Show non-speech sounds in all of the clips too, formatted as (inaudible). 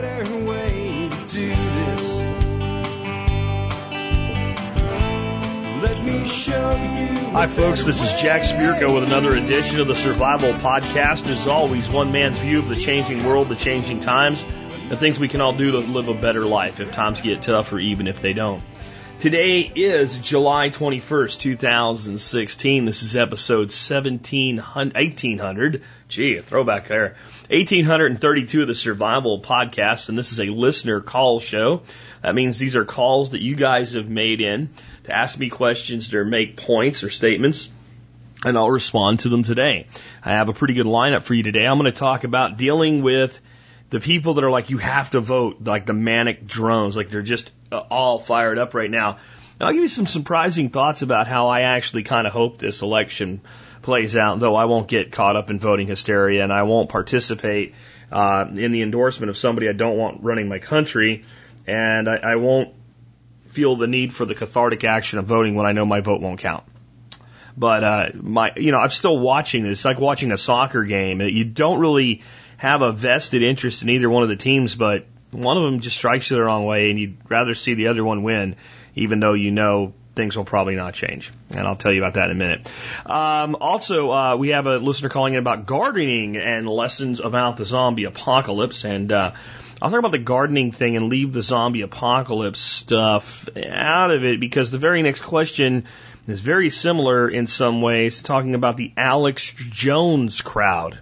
better way to do this. Let me show you. Hi, folks. This is Jack Spirko with another edition of the Survival Podcast. As always, one man's view of the changing world, the changing times, the things we can all do to live a better life if times get tough or even if they don't. Today is July 21st, 2016. This is episode 1700, 1800. Gee, a throwback there. 1832 of the Survival Podcast, and this is a listener call show. That means these are calls that you guys have made in to ask me questions or make points or statements, and I'll respond to them today. I have a pretty good lineup for you today. I'm going to talk about dealing with the people that are like, you have to vote, like the manic drones, like they're just uh, all fired up right now. And I'll give you some surprising thoughts about how I actually kind of hope this election plays out, though I won't get caught up in voting hysteria and I won't participate uh, in the endorsement of somebody I don't want running my country, and I, I won't feel the need for the cathartic action of voting when I know my vote won't count. But uh, my, you know, I'm still watching this. It's like watching a soccer game. You don't really have a vested interest in either one of the teams, but one of them just strikes you the wrong way, and you'd rather see the other one win, even though you know things will probably not change. And I'll tell you about that in a minute. Um, also, uh, we have a listener calling in about gardening and lessons about the zombie apocalypse. And uh, I'll talk about the gardening thing and leave the zombie apocalypse stuff out of it because the very next question is very similar in some ways, talking about the Alex Jones crowd.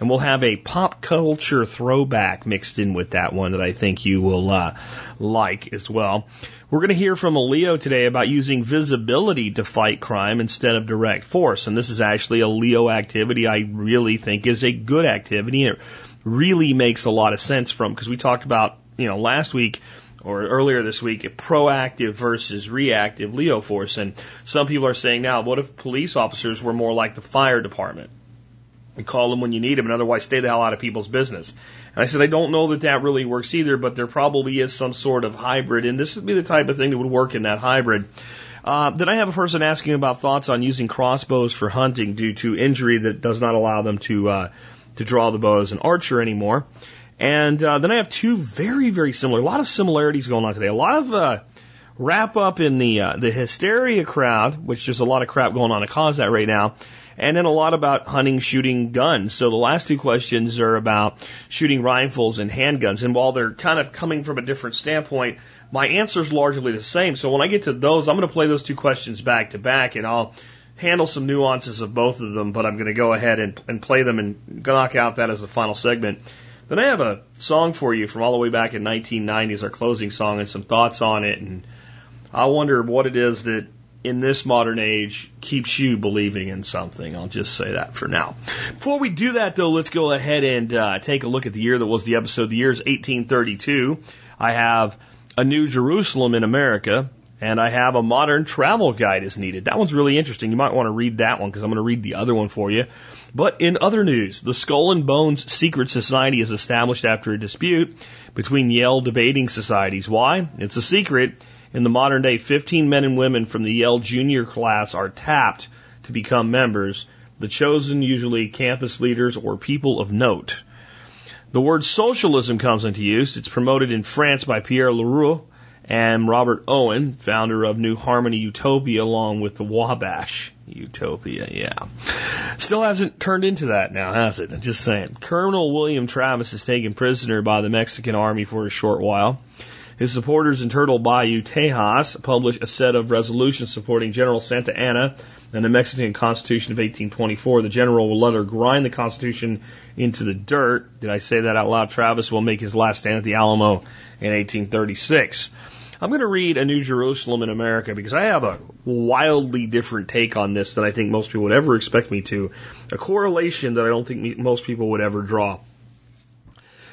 And we'll have a pop culture throwback mixed in with that one that I think you will uh, like as well. We're going to hear from a Leo today about using visibility to fight crime instead of direct force. And this is actually a Leo activity I really think is a good activity. It really makes a lot of sense from because we talked about, you know, last week or earlier this week, proactive versus reactive Leo force. And some people are saying now, what if police officers were more like the fire department? And call them when you need them and otherwise stay the hell out of people's business. And I said, I don't know that that really works either, but there probably is some sort of hybrid, and this would be the type of thing that would work in that hybrid. Uh, then I have a person asking about thoughts on using crossbows for hunting due to injury that does not allow them to uh, to draw the bow as an archer anymore. And uh, then I have two very very similar, a lot of similarities going on today. A lot of uh, wrap up in the uh, the hysteria crowd, which there's a lot of crap going on to cause that right now and then a lot about hunting, shooting guns. So the last two questions are about shooting rifles and handguns. And while they're kind of coming from a different standpoint, my answer is largely the same. So when I get to those, I'm going to play those two questions back to back and I'll handle some nuances of both of them, but I'm going to go ahead and, and play them and knock out that as the final segment. Then I have a song for you from all the way back in 1990s, our closing song, and some thoughts on it. And I wonder what it is that in this modern age keeps you believing in something. I'll just say that for now. Before we do that, though, let's go ahead and uh, take a look at the year that was the episode. The year is 1832. I have a New Jerusalem in America, and I have a modern travel guide is needed. That one's really interesting. You might want to read that one because I'm going to read the other one for you. But in other news, the Skull and Bones Secret Society is established after a dispute between Yale debating societies. Why? It's a secret in the modern day, 15 men and women from the Yale junior class are tapped to become members, the chosen usually campus leaders or people of note. The word socialism comes into use. It's promoted in France by Pierre Leroux and Robert Owen, founder of New Harmony Utopia, along with the Wabash Utopia. Yeah. Still hasn't turned into that now, has it? I'm just saying. Colonel William Travis is taken prisoner by the Mexican army for a short while. His supporters in Turtle Bayou, Tejas, published a set of resolutions supporting General Santa Anna and the Mexican Constitution of 1824. The general will let her grind the Constitution into the dirt. Did I say that out loud? Travis will make his last stand at the Alamo in 1836. I'm going to read A New Jerusalem in America because I have a wildly different take on this than I think most people would ever expect me to. A correlation that I don't think most people would ever draw.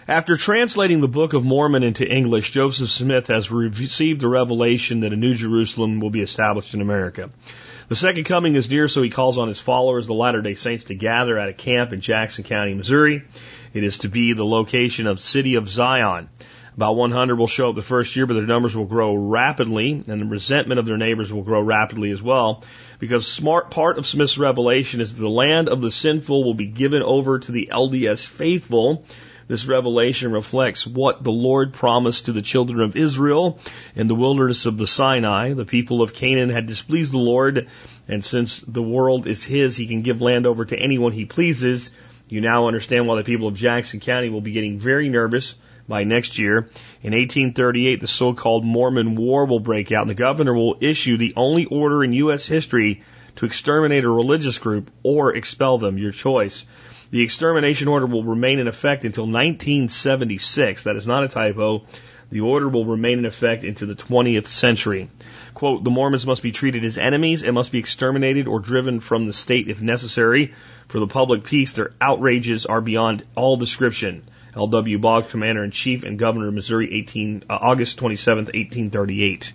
After translating the Book of Mormon into English, Joseph Smith has received the revelation that a new Jerusalem will be established in America. The second coming is near, so he calls on his followers, the Latter day Saints, to gather at a camp in Jackson County, Missouri. It is to be the location of City of Zion. About 100 will show up the first year, but their numbers will grow rapidly, and the resentment of their neighbors will grow rapidly as well, because smart part of Smith's revelation is that the land of the sinful will be given over to the LDS faithful, This revelation reflects what the Lord promised to the children of Israel in the wilderness of the Sinai. The people of Canaan had displeased the Lord, and since the world is His, He can give land over to anyone He pleases. You now understand why the people of Jackson County will be getting very nervous by next year. In 1838, the so-called Mormon War will break out, and the governor will issue the only order in U.S. history to exterminate a religious group or expel them, your choice. The extermination order will remain in effect until 1976. That is not a typo. The order will remain in effect into the 20th century. Quote, the Mormons must be treated as enemies and must be exterminated or driven from the state if necessary. For the public peace, their outrages are beyond all description. L.W. Boggs, Commander in Chief and Governor of Missouri, 18, uh, August 27, 1838.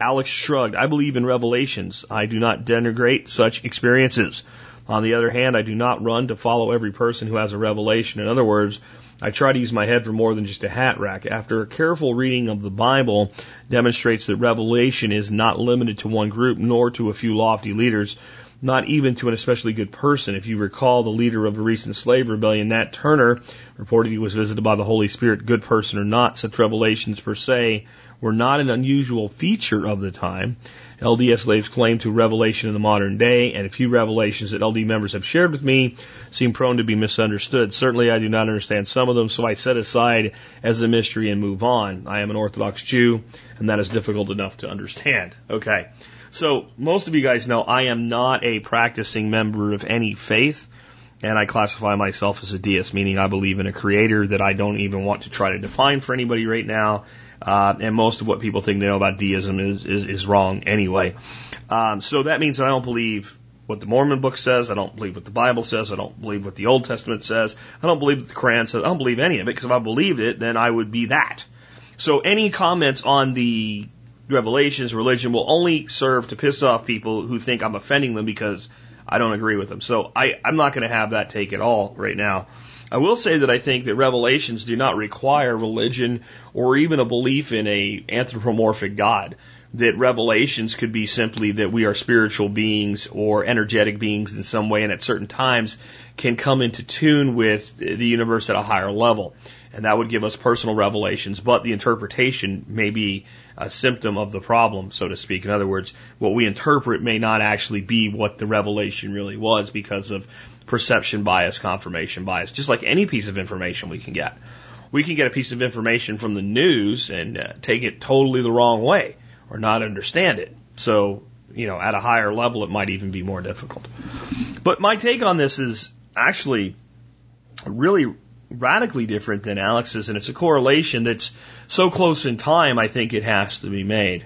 Alex shrugged. I believe in revelations. I do not denigrate such experiences. On the other hand, I do not run to follow every person who has a revelation. In other words, I try to use my head for more than just a hat rack. After a careful reading of the Bible demonstrates that revelation is not limited to one group nor to a few lofty leaders, not even to an especially good person. If you recall, the leader of a recent slave rebellion, Nat Turner, reported he was visited by the Holy Spirit, good person or not. Such revelations per se were not an unusual feature of the time. LDS slaves claim to revelation in the modern day, and a few revelations that LD members have shared with me seem prone to be misunderstood. Certainly, I do not understand some of them, so I set aside as a mystery and move on. I am an Orthodox Jew, and that is difficult enough to understand. Okay. So, most of you guys know I am not a practicing member of any faith, and I classify myself as a deist, meaning I believe in a creator that I don't even want to try to define for anybody right now. Uh, and most of what people think they know about deism is, is, is wrong anyway. Um, so that means I don't believe what the Mormon book says. I don't believe what the Bible says. I don't believe what the Old Testament says. I don't believe what the Quran says. I don't believe any of it because if I believed it, then I would be that. So any comments on the revelations, religion will only serve to piss off people who think I'm offending them because I don't agree with them. So I, I'm not going to have that take at all right now. I will say that I think that revelations do not require religion or even a belief in a anthropomorphic God. That revelations could be simply that we are spiritual beings or energetic beings in some way and at certain times can come into tune with the universe at a higher level. And that would give us personal revelations, but the interpretation may be a symptom of the problem, so to speak. In other words, what we interpret may not actually be what the revelation really was because of perception bias, confirmation bias, just like any piece of information we can get. We can get a piece of information from the news and uh, take it totally the wrong way or not understand it. So, you know, at a higher level, it might even be more difficult. But my take on this is actually really radically different than Alex's, and it's a correlation that's so close in time, I think it has to be made.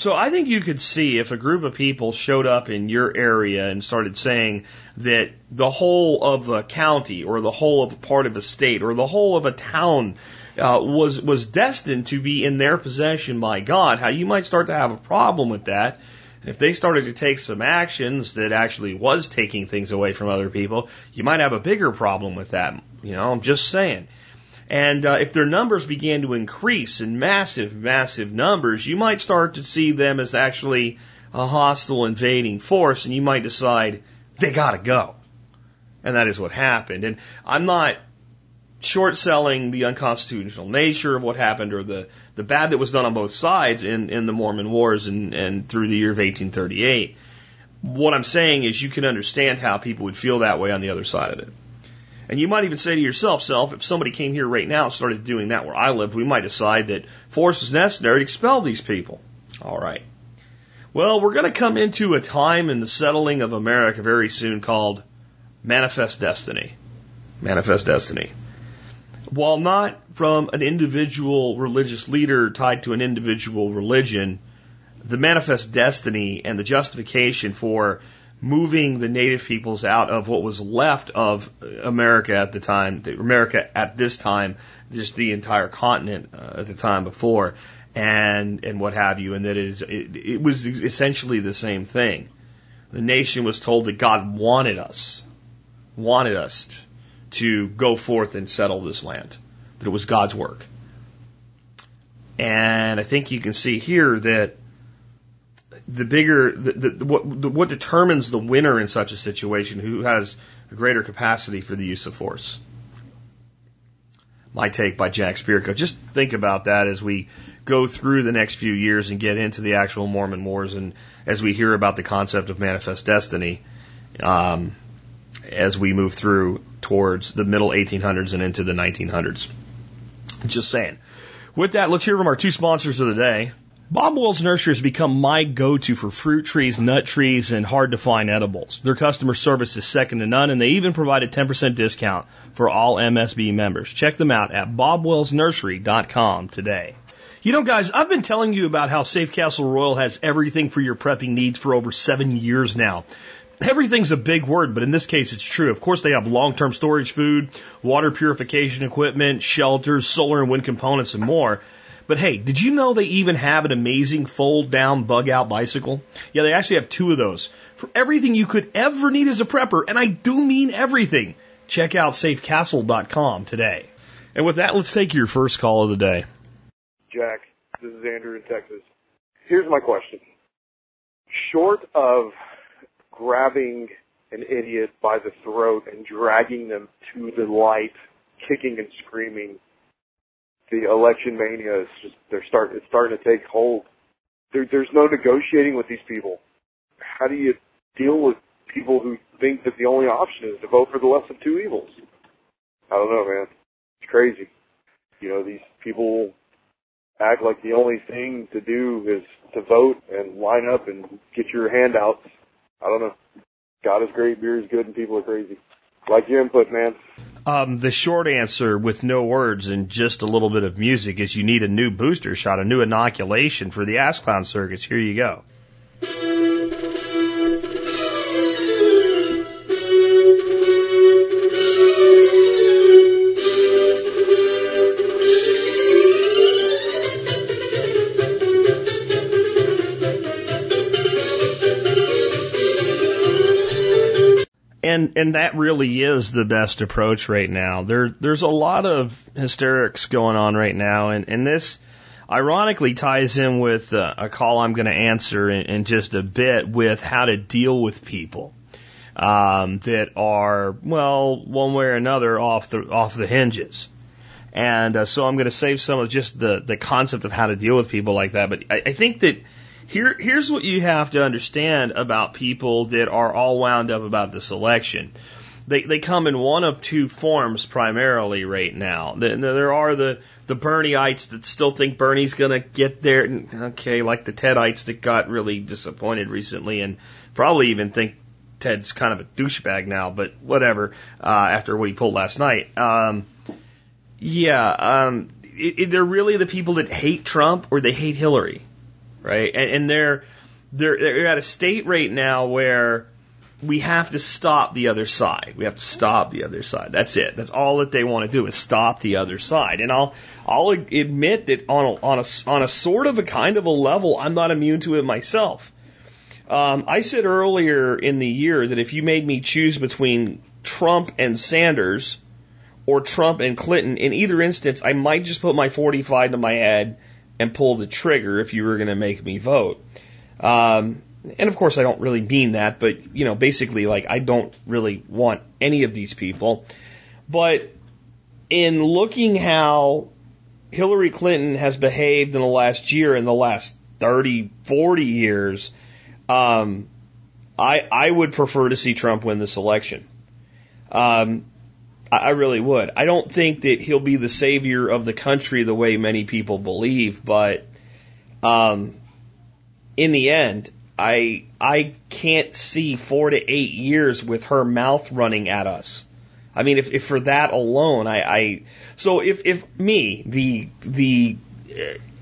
So I think you could see if a group of people showed up in your area and started saying that the whole of a county or the whole of a part of a state or the whole of a town uh, was was destined to be in their possession by God, how you might start to have a problem with that. And If they started to take some actions that actually was taking things away from other people, you might have a bigger problem with that. You know, I'm just saying. And uh, if their numbers began to increase in massive, massive numbers, you might start to see them as actually a hostile invading force, and you might decide they got to go. And that is what happened. And I'm not short selling the unconstitutional nature of what happened or the, the bad that was done on both sides in, in the Mormon Wars and, and through the year of 1838. What I'm saying is you can understand how people would feel that way on the other side of it. And you might even say to yourself, self, if somebody came here right now and started doing that where I live, we might decide that force is necessary to expel these people. All right. Well, we're going to come into a time in the settling of America very soon called manifest destiny. Manifest destiny. While not from an individual religious leader tied to an individual religion, the manifest destiny and the justification for moving the native peoples out of what was left of America at the time, America at this time, just the entire continent uh, at the time before, and and what have you, and that is it, it was essentially the same thing. The nation was told that God wanted us, wanted us to go forth and settle this land, that it was God's work. And I think you can see here that the bigger the, the, what the, what determines the winner in such a situation who has a greater capacity for the use of force My Take by Jack Spirko. Just think about that as we go through the next few years and get into the actual Mormon wars and as we hear about the concept of manifest destiny um, as we move through towards the middle 1800s and into the 1900s. Just saying. With that, let's hear from our two sponsors of the day. Bob Wells Nursery has become my go-to for fruit trees, nut trees, and hard to find edibles. Their customer service is second to none, and they even provide a 10% discount for all MSB members. Check them out at bobwellsnursery.com today. You know, guys, I've been telling you about how Safe Castle Royal has everything for your prepping needs for over seven years now. Everything's a big word, but in this case, it's true. Of course, they have long-term storage food, water purification equipment, shelters, solar and wind components, and more. But hey, did you know they even have an amazing fold down bug out bicycle? Yeah, they actually have two of those. For everything you could ever need as a prepper, and I do mean everything. Check out safecastle.com today. And with that, let's take your first call of the day. Jack, this is Andrew in Texas. Here's my question. Short of grabbing an idiot by the throat and dragging them to the light, kicking and screaming, the election mania is just they're start it's starting to take hold. There, there's no negotiating with these people. How do you deal with people who think that the only option is to vote for the less of two evils? I don't know, man. It's crazy. You know, these people act like the only thing to do is to vote and line up and get your handouts. I don't know. God is great, beer is good, and people are crazy. Like your input, man. Um, the short answer with no words and just a little bit of music is you need a new booster shot, a new inoculation for the ass clown circus. Here you go. And and that really is the best approach right now. There there's a lot of hysterics going on right now, and and this ironically ties in with uh, a call I'm going to answer in, in, just a bit with how to deal with people um, that are well one way or another off the off the hinges. And uh, so I'm going to save some of just the the concept of how to deal with people like that. But I, I think that here, here's what you have to understand about people that are all wound up about this election. They, they come in one of two forms primarily right now. There are the, the Bernieites that still think Bernie's going to get there. Okay, like the Tedites that got really disappointed recently and probably even think Ted's kind of a douchebag now, but whatever, uh, after what he pulled last night. Um, yeah, um, it, it, they're really the people that hate Trump or they hate Hillary right? And, and they're, they're they're at a state right now where we have to stop the other side. We have to stop the other side. That's it. That's all that they want to do is stop the other side. And I'll I'll admit that on a, on a on a sort of a kind of a level, I'm not immune to it myself. Um, I said earlier in the year that if you made me choose between Trump and Sanders or Trump and Clinton, in either instance, I might just put my 45 to my head and pull the trigger if you were going to make me vote. Um, and of course, I don't really mean that, but you know, basically, like I don't really want any of these people. But in looking how Hillary Clinton has behaved in the last year, in the last 30, 40 years, um, I I would prefer to see Trump win this election. Um, I really would. I don't think that he'll be the savior of the country the way many people believe, but um, in the end, I I can't see four to eight years with her mouth running at us. I mean, if, if for that alone, I, I so if if me the the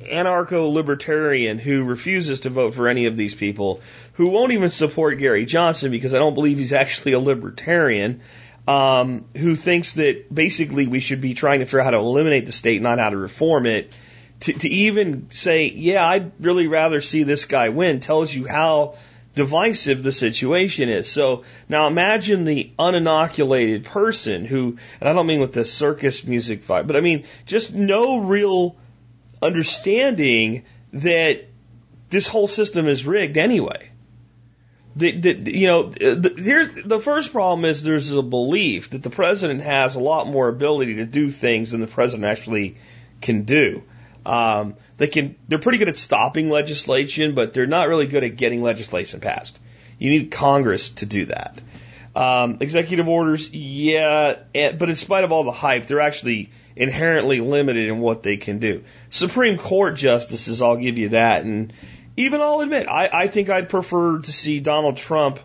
anarcho libertarian who refuses to vote for any of these people, who won't even support Gary Johnson because I don't believe he's actually a libertarian, um, who thinks that basically we should be trying to figure out how to eliminate the state, not how to reform it, to, to even say, yeah, I'd really rather see this guy win, tells you how divisive the situation is. So now imagine the uninoculated person who, and I don't mean with the circus music vibe, but I mean just no real understanding that this whole system is rigged anyway you know, the, here's the first problem is there's a belief that the president has a lot more ability to do things than the president actually can do. Um, they can, they're pretty good at stopping legislation, but they're not really good at getting legislation passed. You need Congress to do that. Um, executive orders, yeah, but in spite of all the hype, they're actually inherently limited in what they can do. Supreme Court justices, I'll give you that, and even I'll admit, I, I think I'd prefer to see Donald Trump,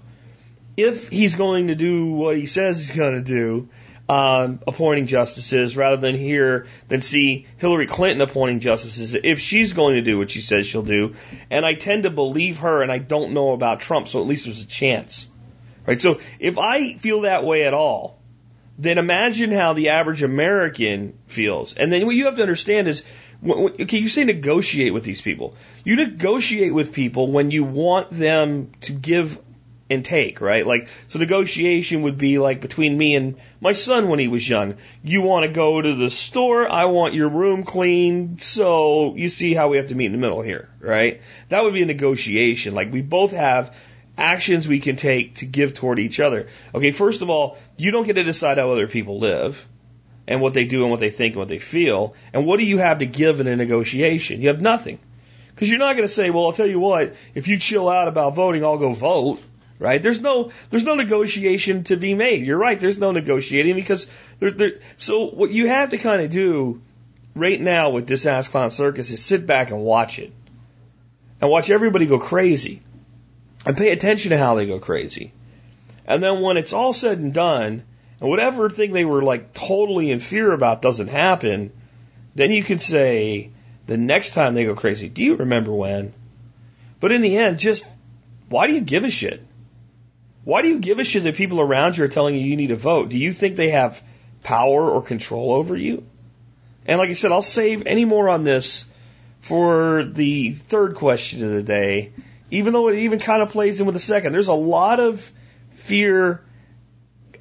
if he's going to do what he says he's going to do, um, appointing justices rather than hear than see Hillary Clinton appointing justices if she's going to do what she says she'll do. And I tend to believe her, and I don't know about Trump, so at least there's a chance, right? So if I feel that way at all, then imagine how the average American feels. And then what you have to understand is Okay, you say negotiate with these people. You negotiate with people when you want them to give and take, right? Like, so negotiation would be like between me and my son when he was young. You want to go to the store, I want your room cleaned, so you see how we have to meet in the middle here, right? That would be a negotiation. Like, we both have actions we can take to give toward each other. Okay, first of all, you don't get to decide how other people live and what they do and what they think and what they feel. And what do you have to give in a negotiation? You have nothing. Because you're not going to say, well, I'll tell you what, if you chill out about voting, I'll go vote. Right? There's no, there's no negotiation to be made. You're right. There's no negotiating because there, there, so what you have to kind of do right now with this Ass Clown Circus is sit back and watch it. And watch everybody go crazy. And pay attention to how they go crazy. And then when it's all said and done, and whatever thing they were like totally in fear about doesn't happen, then you can say the next time they go crazy, do you remember when? But in the end, just why do you give a shit? Why do you give a shit that people around you are telling you you need to vote? Do you think they have power or control over you? And like I said, I'll save any more on this for the third question of the day, even though it even kind of plays in with the second. There's a lot of fear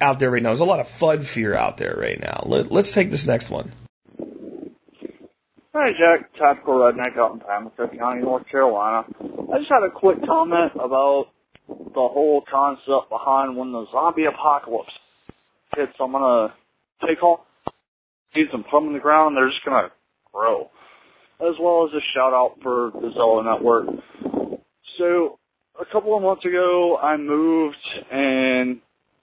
out there right now. There's a lot of FUD fear out there right now. Let, us take this next one. Hi, Jack. Tactical Redneck out in Pamlico County, North Carolina. I just had a quick comment about the whole concept behind when the zombie apocalypse hits. I'm gonna take all seeds and them in the ground. They're just gonna grow. As well as a shout out for the Zello Network. So a couple of months ago, I moved and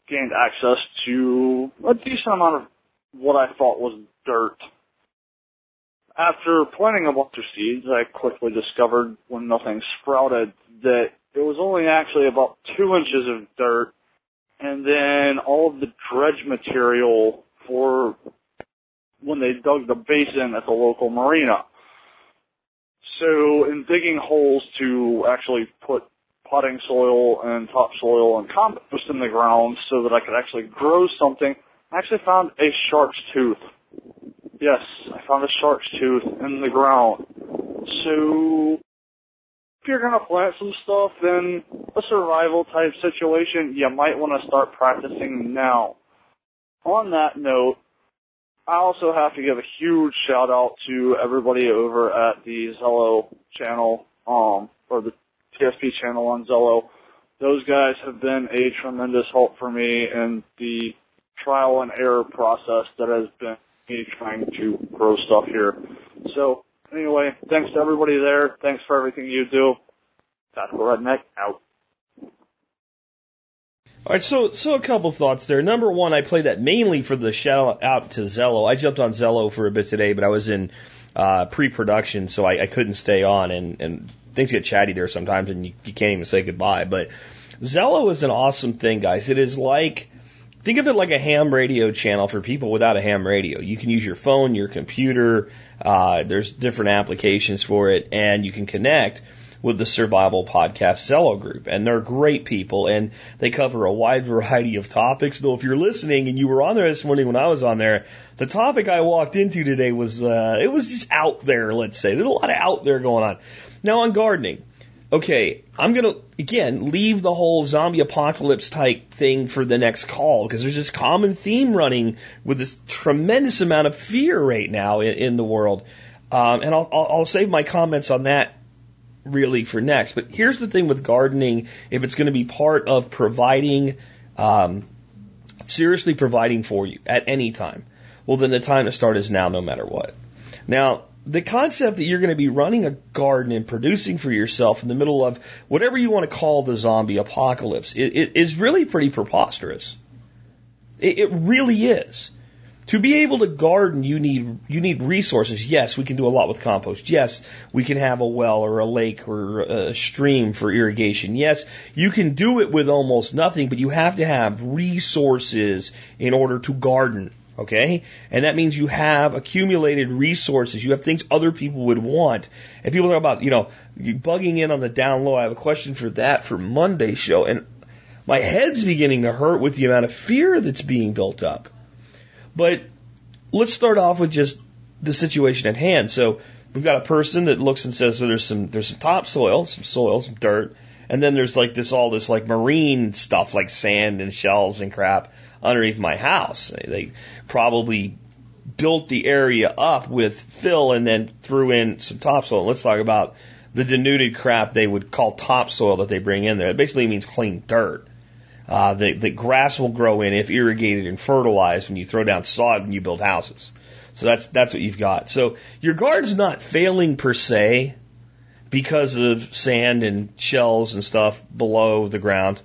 gained access to a decent amount of what I thought was dirt. After planting a bunch of seeds, I quickly discovered when nothing sprouted that it was only actually about two inches of dirt and then all of the dredge material for when they dug the basin at the local marina. So in digging holes to actually put potting soil and topsoil and compost in the ground so that I could actually grow something. I actually found a shark's tooth. Yes, I found a shark's tooth in the ground. So, if you're gonna plant some stuff in a survival type situation, you might want to start practicing now. On that note, I also have to give a huge shout out to everybody over at the Zello channel, um, or the TSP channel on Zello. Those guys have been a tremendous help for me in the trial and error process that has been me trying to grow stuff here. So anyway, thanks to everybody there. Thanks for everything you do. Tactical Redneck out. All right, so so a couple thoughts there. Number one, I played that mainly for the shout out to Zello. I jumped on Zello for a bit today, but I was in uh, pre-production, so I, I couldn't stay on, and, and things get chatty there sometimes, and you, you can't even say goodbye. But Zello is an awesome thing, guys. It is like think of it like a ham radio channel for people without a ham radio. You can use your phone, your computer. Uh, there's different applications for it, and you can connect with the Survival Podcast Zello group. And they're great people and they cover a wide variety of topics. Though if you're listening and you were on there this morning when I was on there, the topic I walked into today was, uh, it was just out there, let's say. There's a lot of out there going on. Now on gardening, okay, I'm gonna again leave the whole zombie apocalypse type thing for the next call because there's this common theme running with this tremendous amount of fear right now in, in the world, um, and I'll, I'll, I'll save my comments on that really for next. But here's the thing with gardening: if it's going to be part of providing, um, seriously providing for you at any time, well, then the time to start is now, no matter what. Now, the concept that you're going to be running a garden and producing for yourself in the middle of whatever you want to call the zombie apocalypse it, really pretty preposterous. It, it really is. To be able to garden, you need you need resources. Yes, we can do a lot with compost. Yes, we can have a well or a lake or a stream for irrigation. Yes, you can do it with almost nothing, but you have to have resources in order to garden. Okay? And that means you have accumulated resources. You have things other people would want. And people talk about, you know, bugging in on the down low. I have a question for that for Monday's show. And my head's beginning to hurt with the amount of fear that's being built up. But let's start off with just the situation at hand. So we've got a person that looks and says, so there's some, there's some topsoil, some soil, some dirt. And then there's like this, all this like marine stuff like sand and shells and crap underneath my house. They probably built the area up with fill and then threw in some topsoil. Let's talk about the denuded crap they would call topsoil that they bring in there. It basically means clean dirt. Uh, the, the grass will grow in if irrigated and fertilized when you throw down sod when you build houses. So that's that's what you've got. So your garden's not failing per se because of sand and shells and stuff below the ground.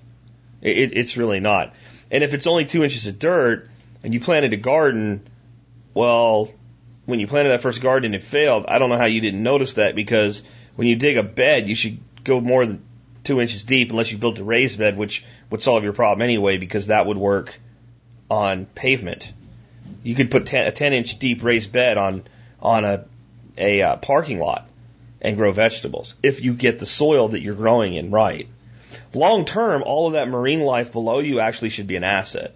It, it's really not. And if it's only two inches of dirt and you planted a garden, well, when you planted that first garden and it failed, I don't know how you didn't notice that because when you dig a bed, you should go more than two inches deep unless you built a raised bed, which would solve your problem anyway because that would work on pavement. You could put ten, a 10 inch deep raised bed on, on a, a uh, parking lot and grow vegetables if you get the soil that you're growing in right. Long term, all of that marine life below you actually should be an asset.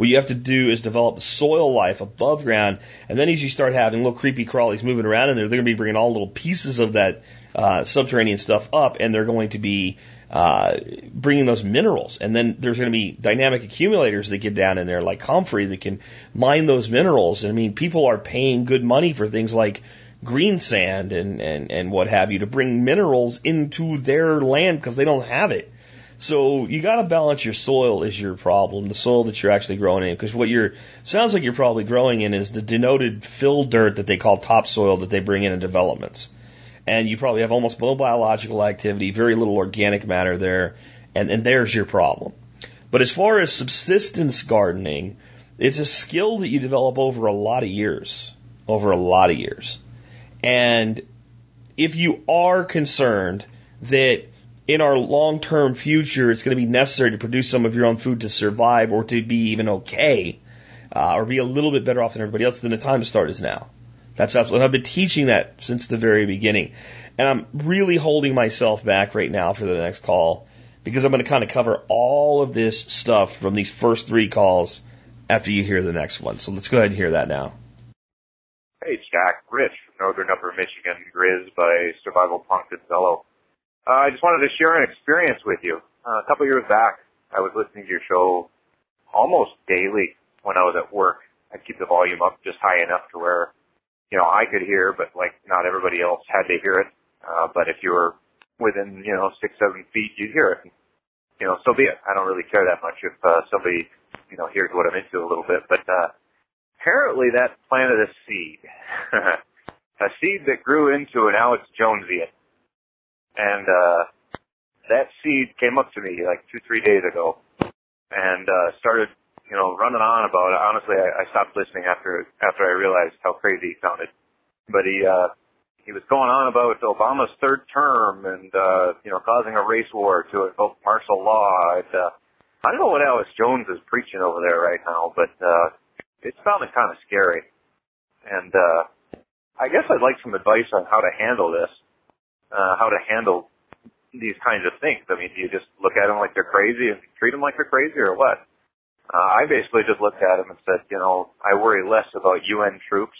What you have to do is develop soil life above ground, and then as you start having little creepy crawlies moving around in there, they're going to be bringing all little pieces of that uh, subterranean stuff up, and they're going to be uh, bringing those minerals. And then there's going to be dynamic accumulators that get down in there, like Comfrey, that can mine those minerals. And I mean, people are paying good money for things like green sand and, and, and what have you to bring minerals into their land because they don't have it. So you got to balance your soil is your problem, the soil that you're actually growing in, because what you're sounds like you're probably growing in is the denuded fill dirt that they call topsoil that they bring in in developments, and you probably have almost no biological activity, very little organic matter there, and and there's your problem. But as far as subsistence gardening, it's a skill that you develop over a lot of years, over a lot of years, and if you are concerned that in our long term future, it's going to be necessary to produce some of your own food to survive or to be even okay, uh, or be a little bit better off than everybody else, then the time to start is now. That's absolutely. I've been teaching that since the very beginning, and I'm really holding myself back right now for the next call because I'm going to kind of cover all of this stuff from these first three calls after you hear the next one. So let's go ahead and hear that now. Hey, Jack Rich from Northern Upper Michigan, Grizz by Survival Punk and Fellow. Uh, I just wanted to share an experience with you. Uh, a couple years back, I was listening to your show almost daily when I was at work. I'd keep the volume up just high enough to where, you know, I could hear, but like not everybody else had to hear it. Uh, but if you were within, you know, six, seven feet, you'd hear it. You know, so be it. I don't really care that much if, uh, somebody, you know, hears what I'm into a little bit, but, uh, apparently that planted a seed. (laughs) a seed that grew into an Alex Jonesian and uh, that seed came up to me like two, three days ago, and uh, started, you know, running on about it. Honestly, I, I stopped listening after after I realized how crazy he sounded. But he uh, he was going on about Obama's third term and uh, you know causing a race war to invoke martial law. It, uh, I don't know what Alex Jones is preaching over there right now, but uh, it sounded kind of scary. And uh, I guess I'd like some advice on how to handle this uh, how to handle these kinds of things. I mean, do you just look at them like they're crazy and treat them like they're crazy, or what? Uh, I basically just looked at them and said, you know, I worry less about UN troops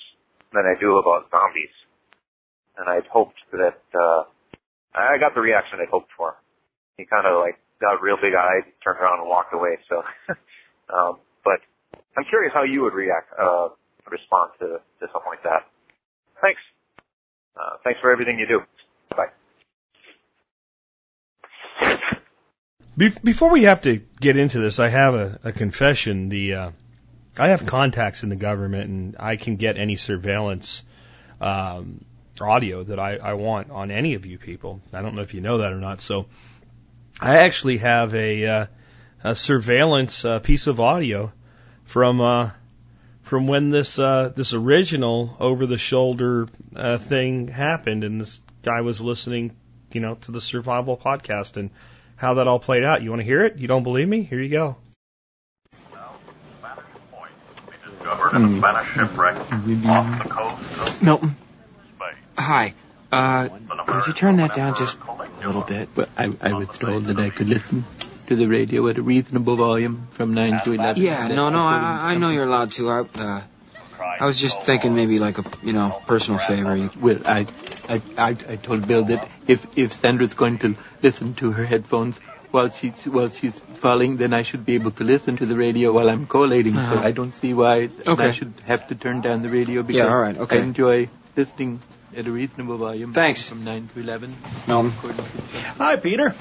than I do about zombies. And I'd hoped that uh, I got the reaction I'd hoped for. He kind of like got real big eyed, turned around and walked away. So, (laughs) um, but I'm curious how you would react, uh, respond to, to something like that. Thanks. Uh, thanks for everything you do. Bye. Be- before we have to get into this, I have a, a confession. The uh, I have contacts in the government, and I can get any surveillance um, audio that I, I want on any of you people. I don't know if you know that or not. So I actually have a, uh, a surveillance uh, piece of audio from uh, from when this uh, this original over the shoulder uh, thing happened, and this guy was listening, you know, to the survival podcast and how that all played out. You want to hear it? You don't believe me? Here you go. discovered a Spanish shipwreck off the coast of Milton. Hi. Uh, could you turn that down just a little bit? But I, I was told that I could listen to the radio at a reasonable volume from 9 to 11. Yeah, no, no, I, I know you're allowed to. I, uh, I was just thinking maybe like a, you know, personal favor. You, Well, I, I, I, I told Bill that if, if Sandra's going to listen to her headphones while she's, while she's falling, then I should be able to listen to the radio while I'm collating. So Uh-huh. I don't see why Okay. I should have to turn down the radio because Yeah, all right, okay. I enjoy listening at a reasonable volume. Thanks. From 9 to 11. Milton. Hi, Peter.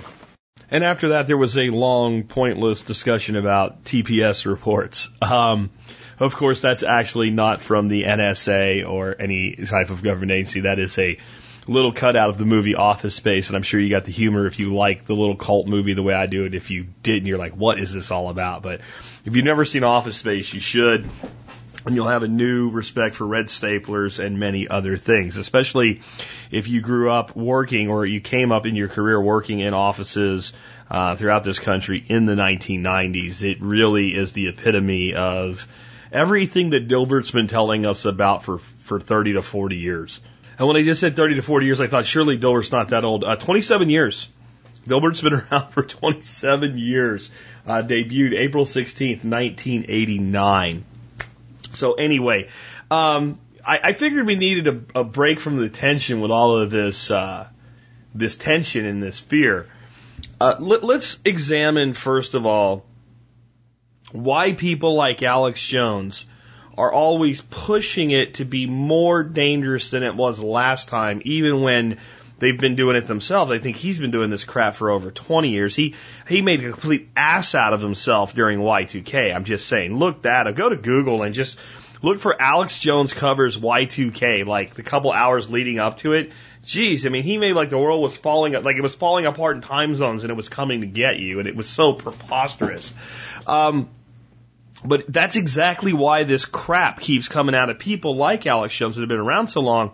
And after that, there was a long, pointless discussion about TPS reports. Um, of course, that's actually not from the NSA or any type of government agency. That is a little cutout of the movie Office Space, and I'm sure you got the humor if you like the little cult movie the way I do it. If you didn't, you're like, what is this all about? But if you've never seen Office Space, you should and you'll have a new respect for red staplers and many other things, especially if you grew up working or you came up in your career working in offices uh, throughout this country in the 1990s. It really is the epitome of everything that Dilbert's been telling us about for, for 30 to 40 years. And when I just said 30 to 40 years, I thought surely Dilbert's not that old. Uh, 27 years. Dilbert's been (laughs) around for 27 years. Uh, debuted April 16th, 1989. So anyway, um, I, figured we needed a, a break from the tension with all of this, uh, this tension and this fear. Uh, let, let's examine first of all why people like Alex Jones are always pushing it to be more dangerous than it was last time, even when they've been doing it themselves. I think he's been doing this crap for over 20 years. He he made a complete ass out of himself during Y2K. I'm just saying, look that up. Go to Google and just look for Alex Jones covers Y2K, like the couple hours leading up to it. Geez, I mean, he made like the world was falling, like it was falling apart in time zones and it was coming to get you, and it was so preposterous. Um, but that's exactly why this crap keeps coming out of people like Alex Jones that have been around so long.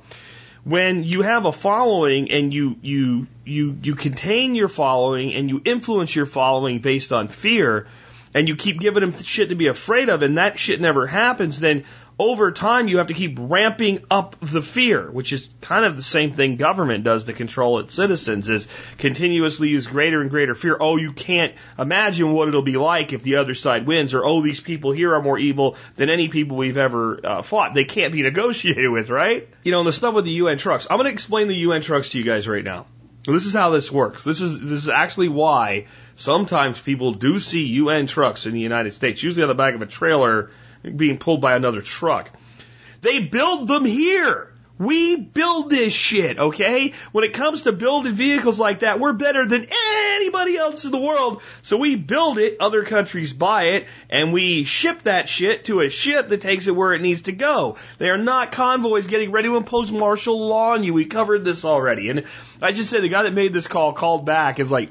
When you have a following and you you you you contain your following and you influence your following based on fear, and you keep giving them shit to be afraid of, and that shit never happens, then over time you have to keep ramping up the fear, which is kind of the same thing government does to control its citizens, is continuously use greater and greater fear. Oh, you can't imagine what it'll be like if the other side wins, or oh, these people here are more evil than any people we've ever uh, fought. They can't be (laughs) negotiated with, right? You know, and the stuff with the UN trucks. I'm going to explain the UN trucks to you guys right now. This is how this works. This is this is actually why sometimes people do see UN trucks in the United States, usually on the back of a trailer being pulled by another truck. They build them here. We build this shit, okay? When it comes to building vehicles like that, we're better than anybody else in the world. So we build it, other countries buy it, and we ship that shit to a ship that takes it where it needs to go. They are not convoys getting ready to impose martial law on you. We covered this already. And I just said the guy that made this call called back is like,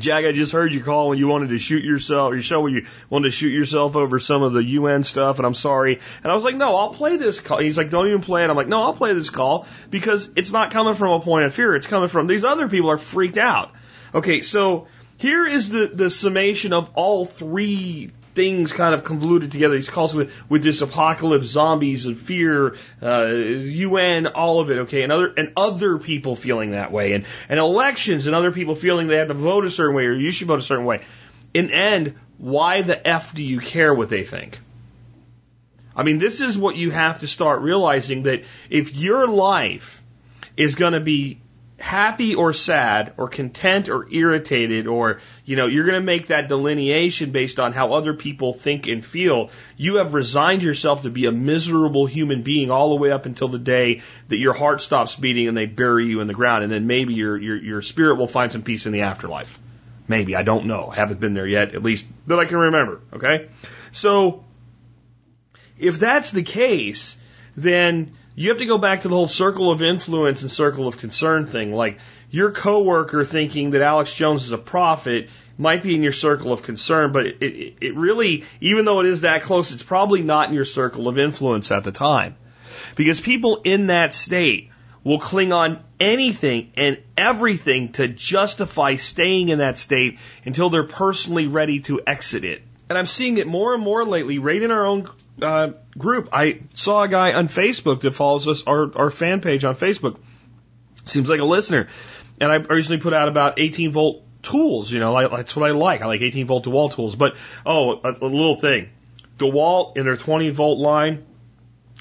Jack, I just heard you call when you wanted to shoot yourself, your show you wanted to shoot yourself over some of the UN stuff, and I'm sorry. And I was like, no, I'll play this call. He's like, don't even play it. I'm like, no, I'll play this call because it's not coming from a point of fear. It's coming from these other people are freaked out. Okay, so here is the, the summation of all three things kind of convoluted together. He's with, with this apocalypse, zombies, and fear, uh, UN, all of it. Okay, and other and other people feeling that way, and and elections, and other people feeling they have to vote a certain way, or you should vote a certain way. In end, why the f do you care what they think? I mean, this is what you have to start realizing that if your life is going to be happy or sad or content or irritated or you know you're going to make that delineation based on how other people think and feel you have resigned yourself to be a miserable human being all the way up until the day that your heart stops beating and they bury you in the ground and then maybe your your, your spirit will find some peace in the afterlife Maybe. I don't know. Haven't been there yet, at least that I can remember. Okay? So, if that's the case, then you have to go back to the whole circle of influence and circle of concern thing. Like, your coworker thinking that Alex Jones is a prophet might be in your circle of concern, but it, it, it really, even though it is that close, it's probably not in your circle of influence at the time. Because people in that state will cling on anything and everything to justify staying in that state until they're personally ready to exit it. And I'm seeing it more and more lately, right in our own uh, group. I saw a guy on Facebook that follows us, our, our fan page on Facebook. Seems like a listener. And I originally put out about 18 volt tools, you know, I, that's what I like. I like 18 volt DeWalt tools. But, oh, a, a little thing. DeWalt in their 20 volt line,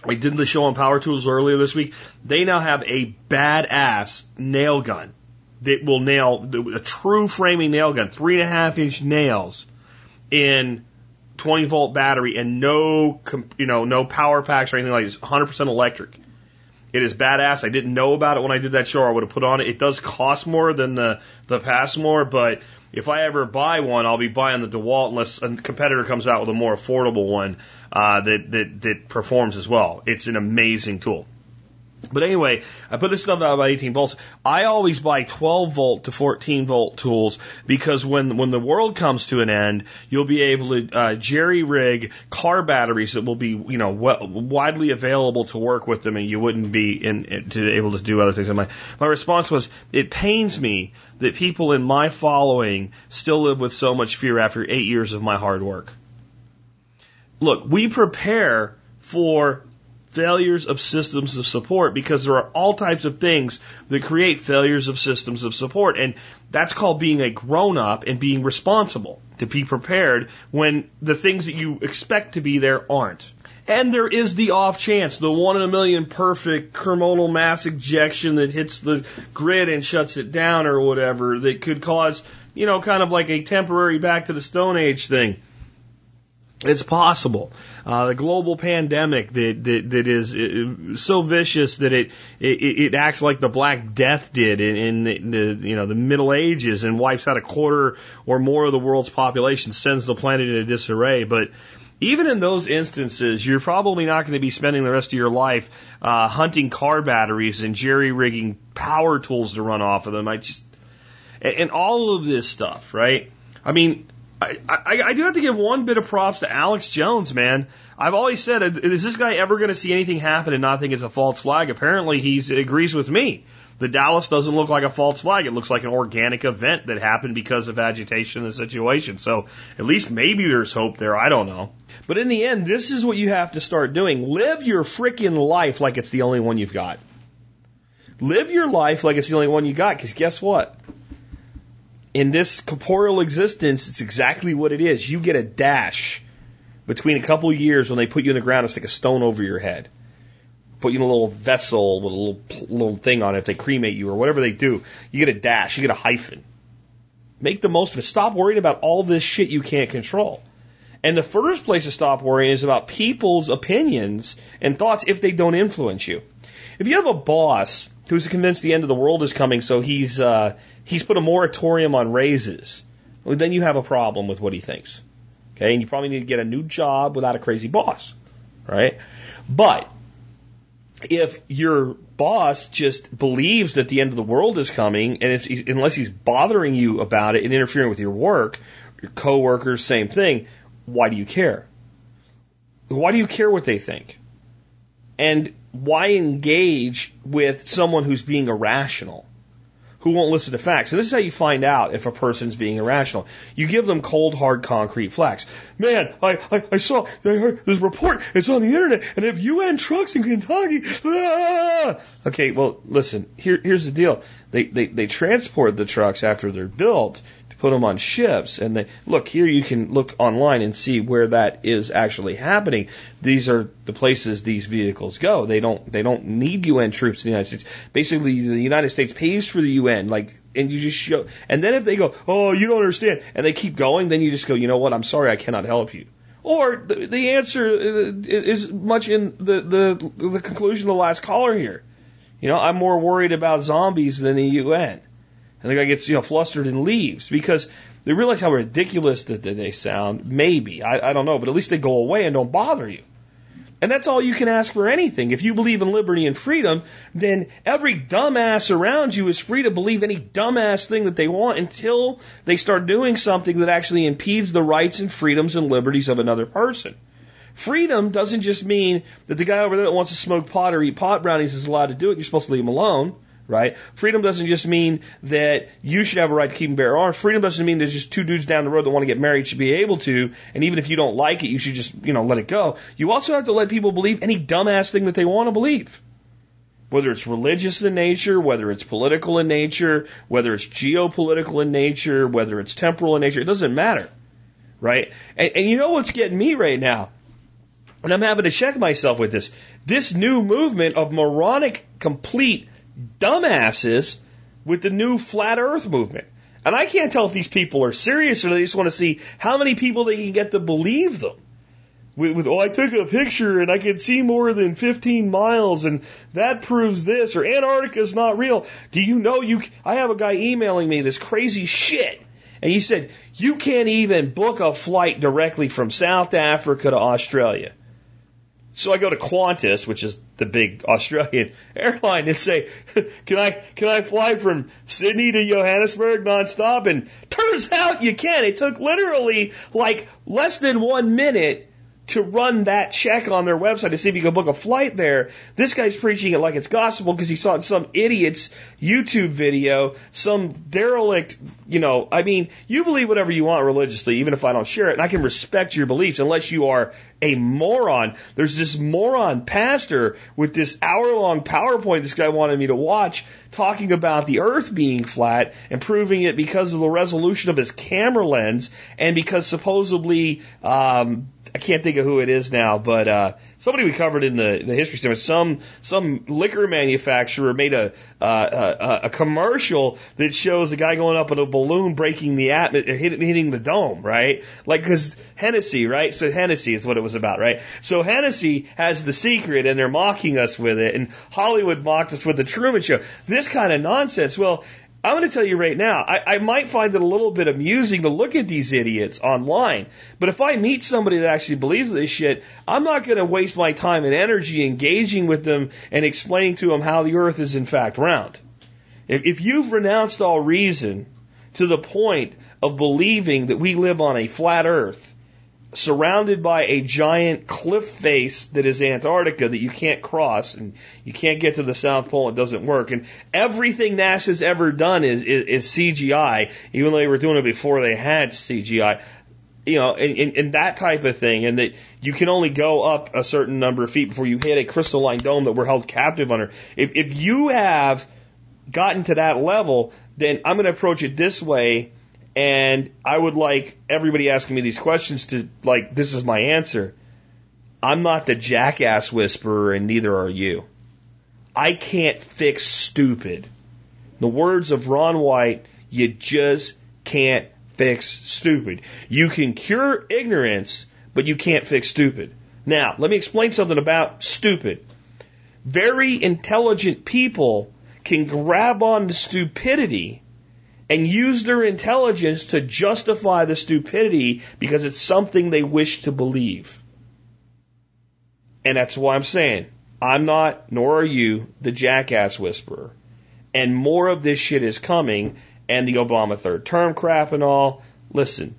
we did the show on Power Tools earlier this week. They now have a badass nail gun that will nail a true framing nail gun, three and a half inch nails in 20 volt battery and no, you know, no power packs or anything like this. 100% electric. It is badass. I didn't know about it when I did that show. I would have put on it. It does cost more than the the Paslode, but if I ever buy one, I'll be buying the DeWalt unless a competitor comes out with a more affordable one uh, that that that performs as well. It's an amazing tool. But anyway, I put this stuff out about 18 volts. I always buy 12 volt to 14 volt tools because when when the world comes to an end, you'll be able to uh, jerry rig car batteries that will be you know w- widely available to work with them, and you wouldn't be in, in to able to do other things. And my my response was, it pains me that people in my following still live with so much fear after eight years of my hard work. Look, we prepare for failures of systems of support because there are all types of things that create failures of systems of support. And that's called being a grown up and being responsible to be prepared when the things that you expect to be there aren't. And there is the off chance, the one in a million perfect coronal mass ejection that hits the grid and shuts it down or whatever that could cause, you know, kind of like a temporary back to the Stone Age thing. It's possible. Uh, the global pandemic that that, that is uh, so vicious that it, it it acts like the Black Death did in, in the you know the Middle Ages and wipes out a quarter or more of the world's population, sends the planet into disarray. But even in those instances, you're probably not going to be spending the rest of your life uh, hunting car batteries and jerry rigging power tools to run off of them. I just and all of this stuff, right? I mean, I, I, I do have to give one bit of props to Alex Jones, man. I've always said, uh, is this guy ever going to see anything happen and not think it's a false flag? Apparently, he agrees with me. The Dallas doesn't look like a false flag. It looks like an organic event that happened because of agitation in the situation. So at least maybe there's hope there. I don't know. But in the end, this is what you have to start doing. Live your freaking life like it's the only one you've got. Live your life like it's the only one you got, because guess what? In this corporeal existence, it's exactly what it is. You get a dash between a couple years when they put you in the ground and stick a stone over your head. Put you in a little vessel with a little little thing on it if they cremate you or whatever they do. You get a dash, you get a hyphen. Make the most of it. Stop worrying about all this shit you can't control. And the first place to stop worrying is about people's opinions and thoughts if they don't influence you. If you have a boss who's convinced the end of the world is coming, so he's uh, he's put a moratorium on raises. Well, then you have a problem with what he thinks. Okay, and you probably need to get a new job without a crazy boss, right? But if your boss just believes that the end of the world is coming, and it's, unless he's bothering you about it and interfering with your work, your coworkers, same thing. Why do you care? Why do you care what they think? And why engage with someone who's being irrational? who won't listen to facts. And this is how you find out if a person's being irrational. You give them cold, hard, concrete facts. Man, I, I, I saw, I heard this report, it's on the internet, and if UN trucks in Kentucky, ah! Okay, well, listen, here, here's the deal. They, they, they transport the trucks after they're built put them on ships. And they look here. You can look online and see where that is actually happening. These are the places these vehicles go. They don't they don't need UN troops in the United States. Basically, the United States pays for the UN. Like, and you just show. And then if they go, oh, you don't understand, and they keep going, then you just go, you know what? I'm sorry, I cannot help you. Or the, the answer uh, is much in the, the the conclusion of the last caller here. You know, I'm more worried about zombies than the UN. And the guy gets, you know, flustered and leaves because they realize how ridiculous that, they sound. Maybe. I, I don't know, but at least they go away and don't bother you. And that's all you can ask for anything. If you believe in liberty and freedom, then every dumbass around you is free to believe any dumbass thing that they want until they start doing something that actually impedes the rights and freedoms and liberties of another person. Freedom doesn't just mean that the guy over there that wants to smoke pot or eat pot brownies is allowed to do it. You're supposed to leave him alone right? Freedom doesn't just mean that you should have a right to keep and bear arms. Freedom doesn't mean there's just two dudes down the road that want to get married should be able to, and even if you don't like it, you should just, you know, let it go. You also have to let people believe any dumbass thing that they want to believe. Whether it's religious in nature, whether it's political in nature, whether it's geopolitical in nature, whether it's temporal in nature, it doesn't matter. Right? And, and you know what's getting me right now? And I'm having to check myself with this. This new movement of moronic, complete dumbasses with the new flat earth movement. And I can't tell if these people are serious or they just want to see how many people they can get to believe them. With, with, oh, I took a picture and I could see more than 15 miles and that proves this or Antarctica's not real. Do you know you, I have a guy emailing me this crazy shit. And he said, you can't even book a flight directly from South Africa to Australia. So I go to Qantas, which is the big (laughs) Australian airline, and say, "Can I can I fly from Sydney to Johannesburg nonstop?" And turns out you can. It took literally like less than one minute to run that check on their website to see if you can book a flight there. This guy's preaching it like it's gospel because he saw it in some idiot's YouTube video, some derelict, you know, I mean, you believe whatever you want religiously, even if I don't share it, and I can respect your beliefs unless you are a moron. There's this moron pastor with this hour long PowerPoint this guy wanted me to watch talking about the earth being flat and proving it because of the resolution of his camera lens and because supposedly, um, I can't think of who it is now, but uh, somebody we covered in the the history segment. Some some liquor manufacturer made a uh, a, a commercial that shows a guy going up in a balloon, breaking the atmosphere, hitting, hitting the dome, right? Like because Hennessy, right? So Hennessy is what it was about, right? So Hennessy has the secret, and they're mocking us with it, and Hollywood mocked us with the Truman Show. This kind of nonsense. Well, I'm going to tell you right now, I, I might find it a little bit amusing to look at these idiots online, but if I meet somebody that actually believes this shit, I'm not going to waste my time and energy engaging with them and explaining to them how the earth is in fact round. If, if you've renounced all reason to the point of believing that we live on a flat earth, surrounded by a giant cliff face that is Antarctica that you can't cross and you can't get to the South Pole. It doesn't work. And everything NASA's ever done is, is, is CGI, even though they were doing it before they had CGI. You know, and, and, and that type of thing, and that you can only go up a certain number of feet before you hit a crystalline dome that we're held captive under. If, if you have gotten to that level, then I'm going to approach it this way and I would like everybody asking me these questions to, like, this is my answer. I'm not the jackass whisperer, and neither are you. I can't fix stupid. The words of Ron White, you just can't fix stupid. You can cure ignorance, but you can't fix stupid. Now, let me explain something about stupid. Very intelligent people can grab on to stupidity and use their intelligence to justify the stupidity because it's something they wish to believe. And that's why I'm saying I'm not, nor are you, the jackass whisperer. And more of this shit is coming, and the Obama third term crap and all. Listen,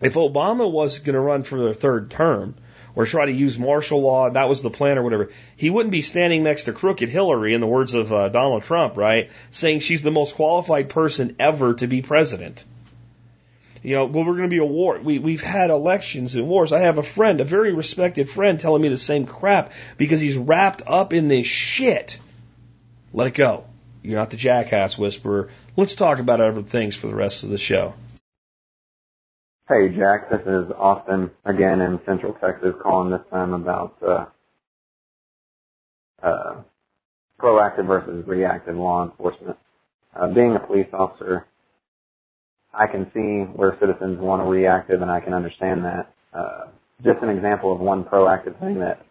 if Obama was going to run for the third term, or try to use martial law, that was the plan or whatever, he wouldn't be standing next to crooked Hillary, in the words of uh, Donald Trump, right? Saying she's the most qualified person ever to be president. You know, well, we're going to be a war. We, we've had elections and wars. I have a friend, a very respected friend, telling me the same crap because he's wrapped up in this shit. Let it go. You're not the jackass whisperer. Let's talk about other things for the rest of the show. Hey, Jack. This is Austin again in Central Texas, calling this time about uh, uh, proactive versus reactive law enforcement. Uh, being a police officer, I can see where citizens want to reactive, and I can understand that. Uh, just an example of one proactive thing that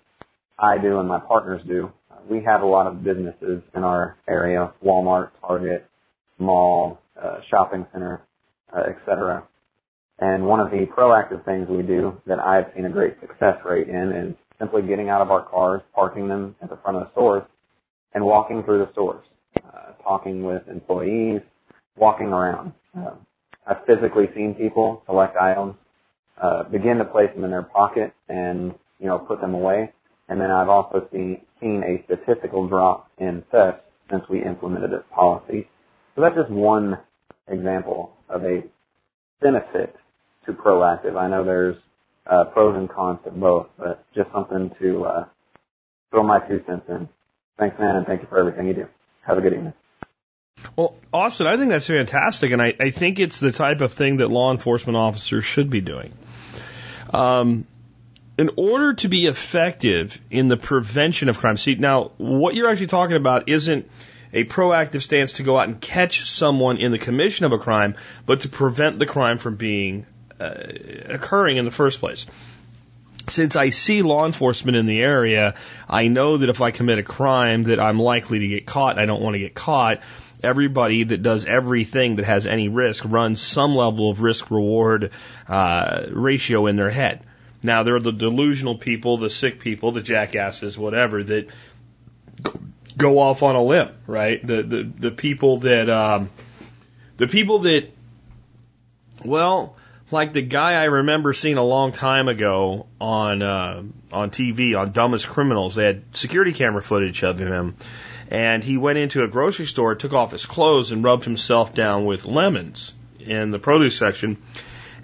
I do and my partners do. We have a lot of businesses in our area: Walmart, Target, mall, uh, shopping center, uh, etc. And one of the proactive things we do that I've seen a great success rate in is simply getting out of our cars, parking them at the front of the stores, and walking through the stores, uh, talking with employees, walking around. Uh, I've physically seen people select items, uh, begin to place them in their pocket, and you know put them away. And then I've also seen seen a statistical drop in theft since we implemented this policy. So that's just one example of a benefit to proactive. I know there's uh, pros and cons to both, but just something to uh, throw my two cents in. Thanks, man, and thank you for everything you do. Have a good evening. Well, Austin, I think that's fantastic, and I, I think it's the type of thing that law enforcement officers should be doing. Um, in order to be effective in the prevention of crime, see, now, what you're actually talking about isn't a proactive stance to go out and catch someone in the commission of a crime, but to prevent the crime from being uh, occurring in the first place. Since I see law enforcement in the area, I know that if I commit a crime that I'm likely to get caught. I don't want to get caught. Everybody that does everything that has any risk runs some level of risk reward uh, ratio in their head. Now there are the delusional people, the sick people, the jackasses, whatever that go off on a limb, right? The the the people that um, the people that well, like the guy I remember seeing a long time ago on uh, on TV on Dumbest Criminals. They had security camera footage of him, and he went into a grocery store, took off his clothes, and rubbed himself down with lemons in the produce section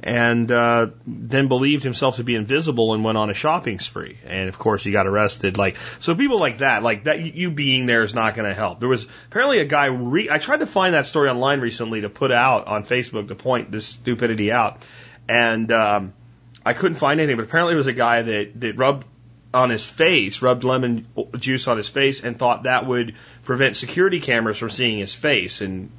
and uh, then believed himself to be invisible and went on a shopping spree. And of course, he got arrested. Like so, people like that, like that, you being there is not going to help. There was apparently a guy. Re- I tried to find that story online recently to put out on Facebook to point this stupidity out, and um, I couldn't find anything. But apparently, it was a guy that that rubbed on his face, rubbed lemon juice on his face, and thought that would prevent security cameras from seeing his face. And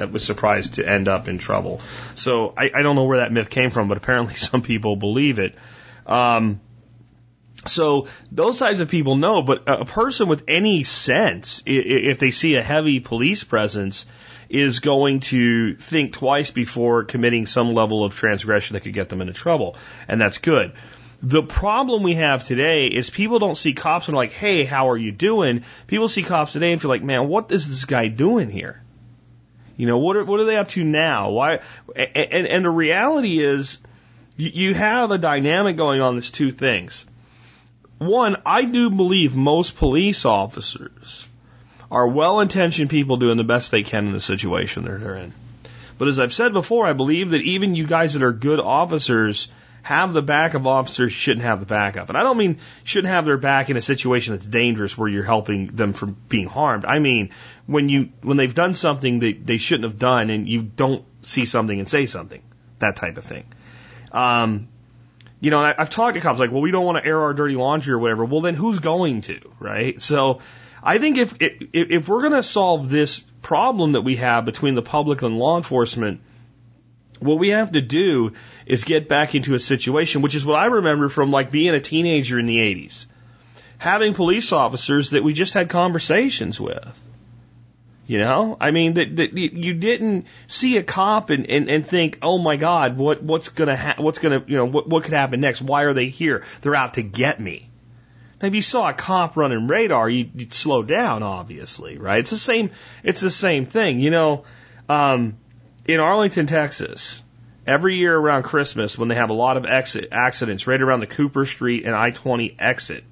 I was surprised to end up in trouble. So I, I don't know where that myth came from, but apparently (laughs) some people believe it. Um, so those types of people know, but a person with any sense, if they see a heavy police presence, is going to think twice before committing some level of transgression that could get them into trouble. And that's good. The problem we have today is people don't see cops and are like, hey, how are you doing? People see cops today and feel like, man, what is this guy doing here? You know, what are, what are they up to now? Why? And, and the reality is, you have a dynamic going on that's two things. One, I do believe most police officers are well intentioned people doing the best they can in the situation they're in. But as I've said before, I believe that even you guys that are good officers have the back of officers shouldn't have the back of. And I don't mean shouldn't have their back in a situation that's dangerous where you're helping them from being harmed. I mean when you when they've done something that they shouldn't have done and you don't see something and say something, that type of thing. Um, you know, I, I've talked to cops like, well, we don't want to air our dirty laundry or whatever. Well, then who's going to, right? So I think if if, if we're going to solve this problem that we have between the public and law enforcement, what we have to do is get back into a situation, which is what I remember from like being a teenager in the 80s. Having police officers that we just had conversations with. You know, I mean that, that you didn't see a cop and, and, and think, oh my God, what what's gonna ha- what's gonna you know what what could happen next? Why are they here? They're out to get me. Now, if you saw a cop running radar, you'd, you'd slow down, obviously, right? It's the same. It's the same thing. You know, um, in Arlington, Texas, every year around Christmas, when they have a lot of exit accidents right around the Cooper Street and I 20 exit,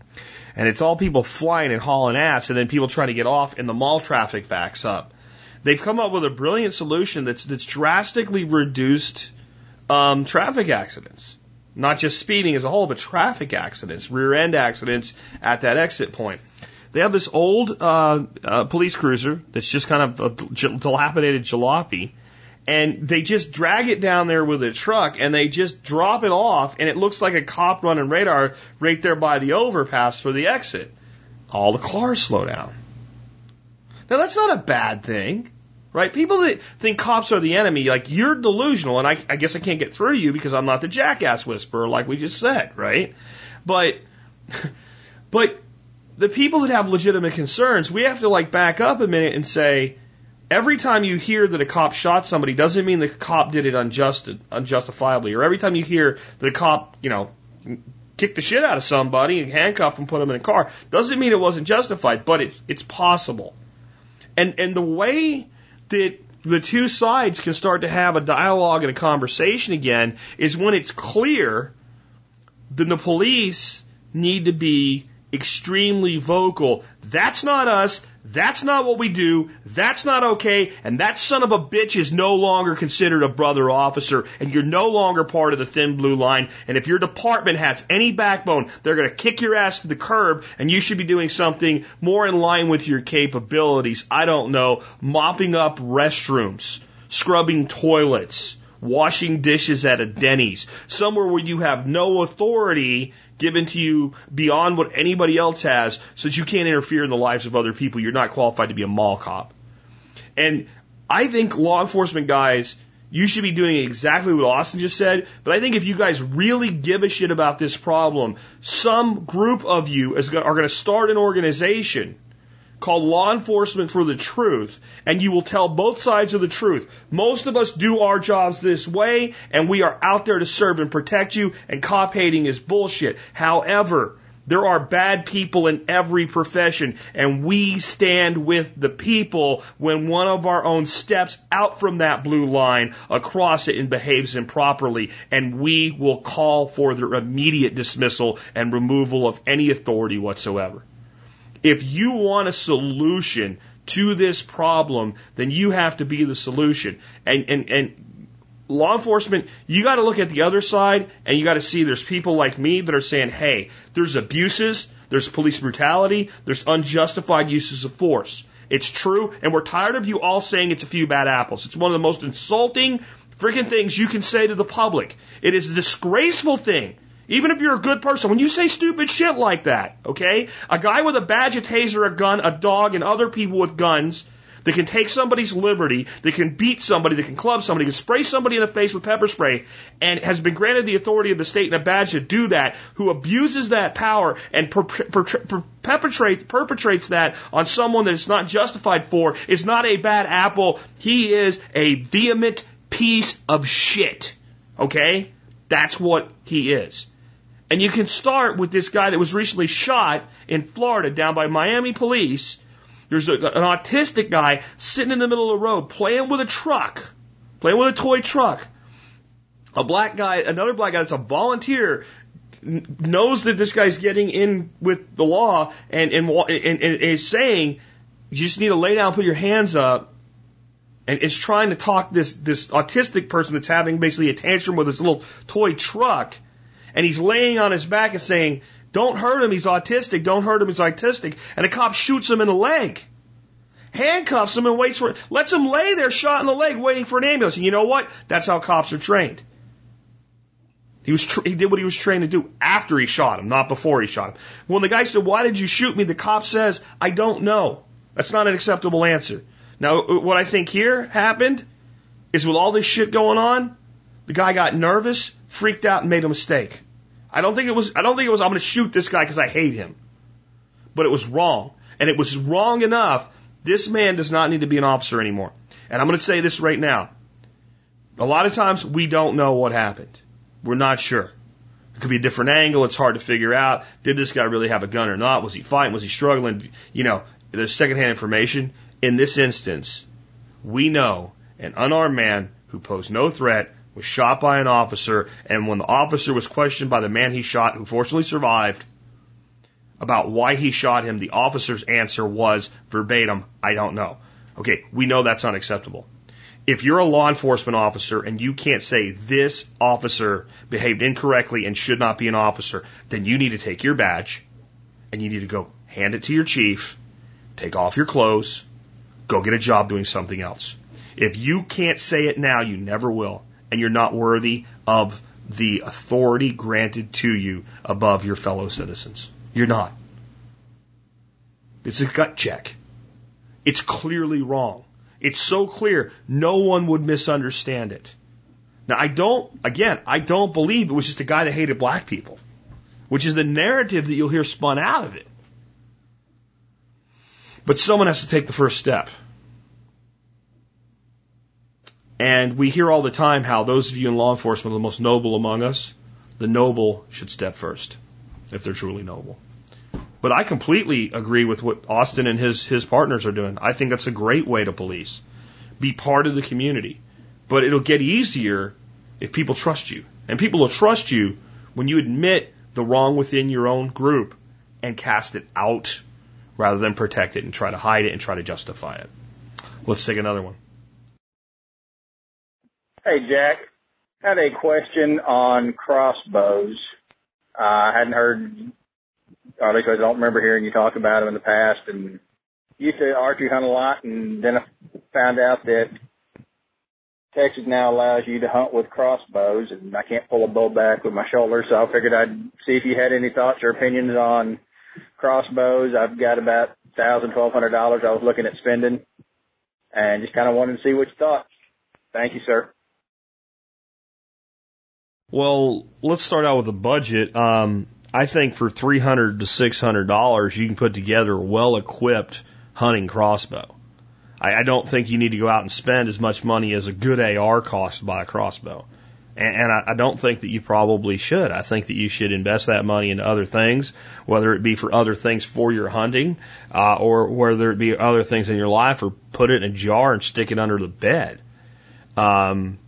and it's all people flying and hauling ass, and then people trying to get off, and the mall traffic backs up. They've come up with a brilliant solution that's that's drastically reduced um, traffic accidents, not just speeding as a whole, but traffic accidents, rear end accidents at that exit point. They have this old uh, uh, police cruiser that's just kind of a dilapidated jalopy and they just drag it down there with a truck and they just drop it off and it looks like a cop running radar right there by the overpass for the exit. All the cars slow down. Now that's not a bad thing, right? People that think cops are the enemy, like you're delusional and I, I guess I can't get through to you because I'm not the jackass whisperer like we just said, right? But, (laughs) but the people that have legitimate concerns, we have to like back up a minute and say, every time you hear that a cop shot somebody doesn't mean the cop did it unjust, unjustifiably. Or every time you hear that a cop, you know, kicked the shit out of somebody and handcuffed and put them in a car doesn't mean it wasn't justified, but it, it's possible. And and the way that the two sides can start to have a dialogue and a conversation again is when it's clear that the police need to be extremely vocal. That's not us. That's not what we do. That's not okay. And that son of a bitch is no longer considered a brother officer. And you're no longer part of the thin blue line. And if your department has any backbone, they're going to kick your ass to the curb. And you should be doing something more in line with your capabilities. I don't know. Mopping up restrooms, scrubbing toilets, washing dishes at a Denny's, somewhere where you have no authority given to you beyond what anybody else has so that you can't interfere in the lives of other people. You're not qualified to be a mall cop. And I think law enforcement guys, you should be doing exactly what Austin just said. But I think if you guys really give a shit about this problem, some group of you is, are going to start an organization called Law Enforcement for the Truth, and you will tell both sides of the truth. Most of us do our jobs this way, and we are out there to serve and protect you, and cop hating is bullshit. However, there are bad people in every profession, and we stand with the people when one of our own steps out from that blue line across it and behaves improperly, and we will call for their immediate dismissal and removal of any authority whatsoever. If you want a solution to this problem, then you have to be the solution. And, and, and law enforcement, you got to look at the other side and you got to see there's people like me that are saying, hey, there's abuses, there's police brutality, there's unjustified uses of force. It's true, and we're tired of you all saying it's a few bad apples. It's one of the most insulting freaking things you can say to the public. It is a disgraceful thing even if you're a good person, when you say stupid shit like that, okay? A guy with a badge, a taser, a gun, a dog, and other people with guns that can take somebody's liberty, that can beat somebody, that can club somebody, can spray somebody in the face with pepper spray, and has been granted the authority of the state and a badge to do that, who abuses that power and per- per- per- perpetrates, perpetrates that on someone that it's not justified for, is not a bad apple. He is a vehement piece of shit. Okay? That's what he is. And you can start with this guy that was recently shot in Florida down by Miami police. There's a, an autistic guy sitting in the middle of the road playing with a truck, playing with a toy truck. A black guy, another black guy that's a volunteer, knows that this guy's getting in with the law and, and, and, and is saying, you just need to lay down, put your hands up, and is trying to talk this, this autistic person that's having basically a tantrum with his little toy truck and he's laying on his back and saying, Don't hurt him, he's autistic, don't hurt him, he's autistic. And a cop shoots him in the leg. Handcuffs him and waits for, lets him lay there shot in the leg waiting for an ambulance. And you know what? That's how cops are trained. He was he did what he was trained to do after he shot him, not before he shot him. When the guy said, "Why did you shoot me?" the cop says, "I don't know." That's not an acceptable answer. Now, what I think here happened is with all this shit going on, the guy got nervous, freaked out, and made a mistake. I don't think it was. I don't think it was. I'm going to shoot this guy because I hate him. But it was wrong, and it was wrong enough. This man does not need to be an officer anymore. And I'm going to say this right now. A lot of times we don't know what happened. We're not sure. It could be a different angle. It's hard to figure out. Did this guy really have a gun or not? Was he fighting? Was he struggling? You know, there's secondhand information. In this instance, we know an unarmed man who posed no threat was shot by an officer, and when the officer was questioned by the man he shot, who fortunately survived, about why he shot him, the officer's answer was verbatim, I don't know. Okay, we know that's unacceptable. If you're a law enforcement officer and you can't say this officer behaved incorrectly and should not be an officer, then you need to take your badge and you need to go hand it to your chief, take off your clothes, go get a job doing something else. If you can't say it now, you never will and you're not worthy of the authority granted to you above your fellow citizens. You're not. It's a gut check. It's clearly wrong. It's so clear, no one would misunderstand it. Now, I don't, again, I don't believe it was just a guy that hated black people, which is the narrative that you'll hear spun out of it. But someone has to take the first step. And we hear all the time how those of you in law enforcement are the most noble among us. The noble should step first, if they're truly noble. But I completely agree with what Austin and his, his partners are doing. I think that's a great way to police. Be part of the community. But it'll get easier if people trust you. And people will trust you when you admit the wrong within your own group and cast it out rather than protect it and try to hide it and try to justify it. Let's take another one. Hey, Jack. Had a question on crossbows. Uh, I hadn't heard, or at least I don't remember hearing you talk about them in the past. And used to archery hunt a lot, and then I found out that Texas now allows you to hunt with crossbows, and I can't pull a bow back with my shoulder, so I figured I'd see if you had any thoughts or opinions on crossbows. I've got about thousand, twelve hundred dollars I was looking at spending, and just kind of wanted to see what you thought. Thank you, sir. Well, let's start out with the budget. Um, I think for three hundred to six hundred dollars, you can put together a well-equipped hunting crossbow. I, I don't think you need to go out and spend as much money as a good AR costs to buy a crossbow. And, and I, I don't think that you probably should. I think that you should invest that money into other things, whether it be for other things for your hunting, uh, or whether it be other things in your life, or put it in a jar and stick it under the bed. Um,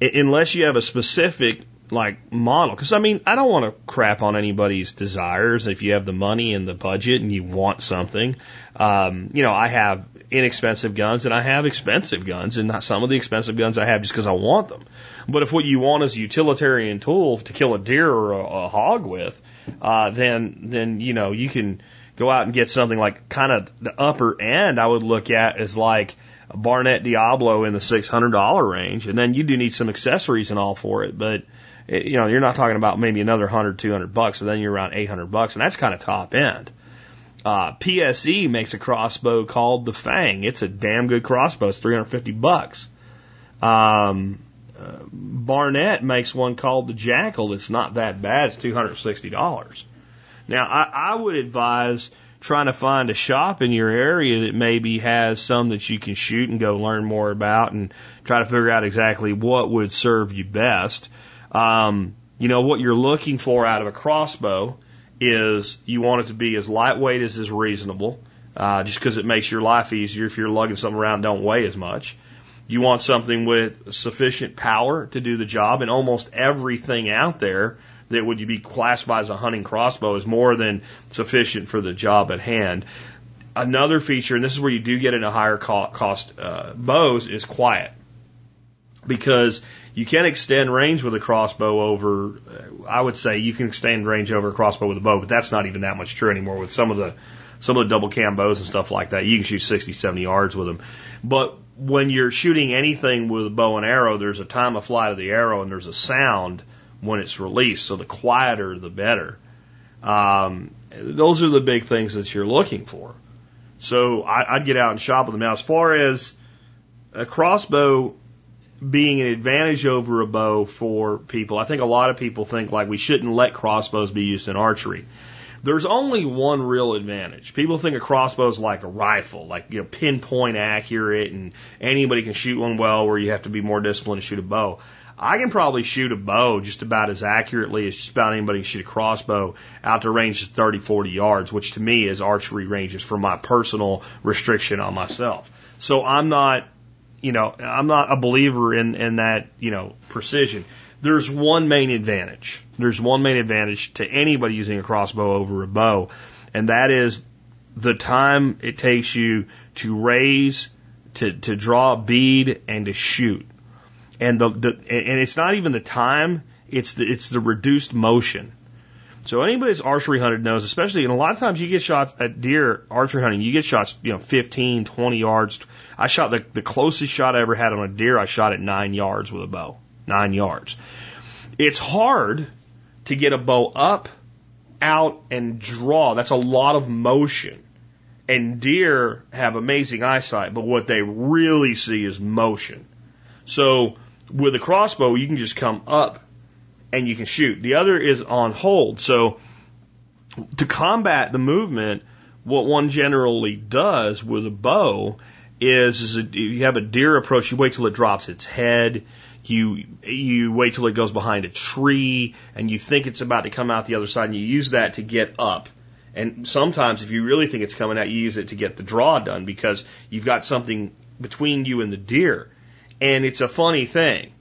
unless you have a specific like model. Because I mean, I don't want to crap on anybody's desires. If you have the money and the budget and you want something, um, you know, I have inexpensive guns and I have expensive guns, and not some of the expensive guns I have just because I want them. But if what you want is a utilitarian tool to kill a deer or a, a hog with, uh, then then you know you can go out and get something like kind of the upper end. I would look at is like Barnett Diablo in the six hundred dollar range, and then you do need some accessories and all for it, but it, you know, you're not talking about maybe another hundred, two hundred bucks, and then you're around eight hundred bucks, and that's kind of top end. Uh, PSE makes a crossbow called the Fang. It's a damn good crossbow. It's 350 bucks. Um, uh, Barnett makes one called the Jackal. It's not that bad. It's $260. Now, I, I would advise trying to find a shop in your area that maybe has some that you can shoot and go learn more about and try to figure out exactly what would serve you best. Um, you know, what you're looking for out of a crossbow is you want it to be as lightweight as is reasonable, uh, just because it makes your life easier if you're lugging something around don't weigh as much. You want something with sufficient power to do the job, and almost everything out there that would be classified as a hunting crossbow is more than sufficient for the job at hand. Another feature, and this is where you do get into higher cost uh, bows, is quiet. Because you can extend range with a crossbow over, I would say you can extend range over a crossbow with a bow, but that's not even that much true anymore with some of the, some of the double cam bows and stuff like that. You can shoot 60, 70 yards with them. But when you're shooting anything with a bow and arrow, there's a time of flight of the arrow and there's a sound when it's released. So the quieter, the better. Um, those are the big things that you're looking for. So I, I'd get out and shop with them. Now, as far as a crossbow, being an advantage over a bow for people. I think a lot of people think like we shouldn't let crossbows be used in archery. There's only one real advantage. People think a crossbow is like a rifle, like you know, pinpoint accurate, and anybody can shoot one well. Where you have to be more disciplined to shoot a bow. I can probably shoot a bow just about as accurately as just about anybody can shoot a crossbow out to range of 30, 40 yards, which to me is archery ranges for my personal restriction on myself. So I'm not you know, I'm not a believer in, in that, you know, precision. There's one main advantage. There's one main advantage to anybody using a crossbow over a bow, and that is the time it takes you to raise, to, to draw a bead, and to shoot. And the, the and it's not even the time, it's the it's the reduced motion. So anybody that's archery hunted knows, especially, and a lot of times you get shots at deer archery hunting, you get shots, you know, 15, 20 yards. I shot the, the closest shot I ever had on a deer, I shot at nine yards with a bow. Nine yards. It's hard to get a bow up, out, and draw. That's a lot of motion. And deer have amazing eyesight, but what they really see is motion. So with a crossbow, you can just come up and you can shoot. The other is on hold. So to combat the movement, what one generally does with a bow is, is a, you have a deer approach, you wait till it drops its head, you you wait till it goes behind a tree, and you think it's about to come out the other side, and you use that to get up. And sometimes, if you really think it's coming out, you use it to get the draw done because you've got something between you and the deer. And it's a funny thing.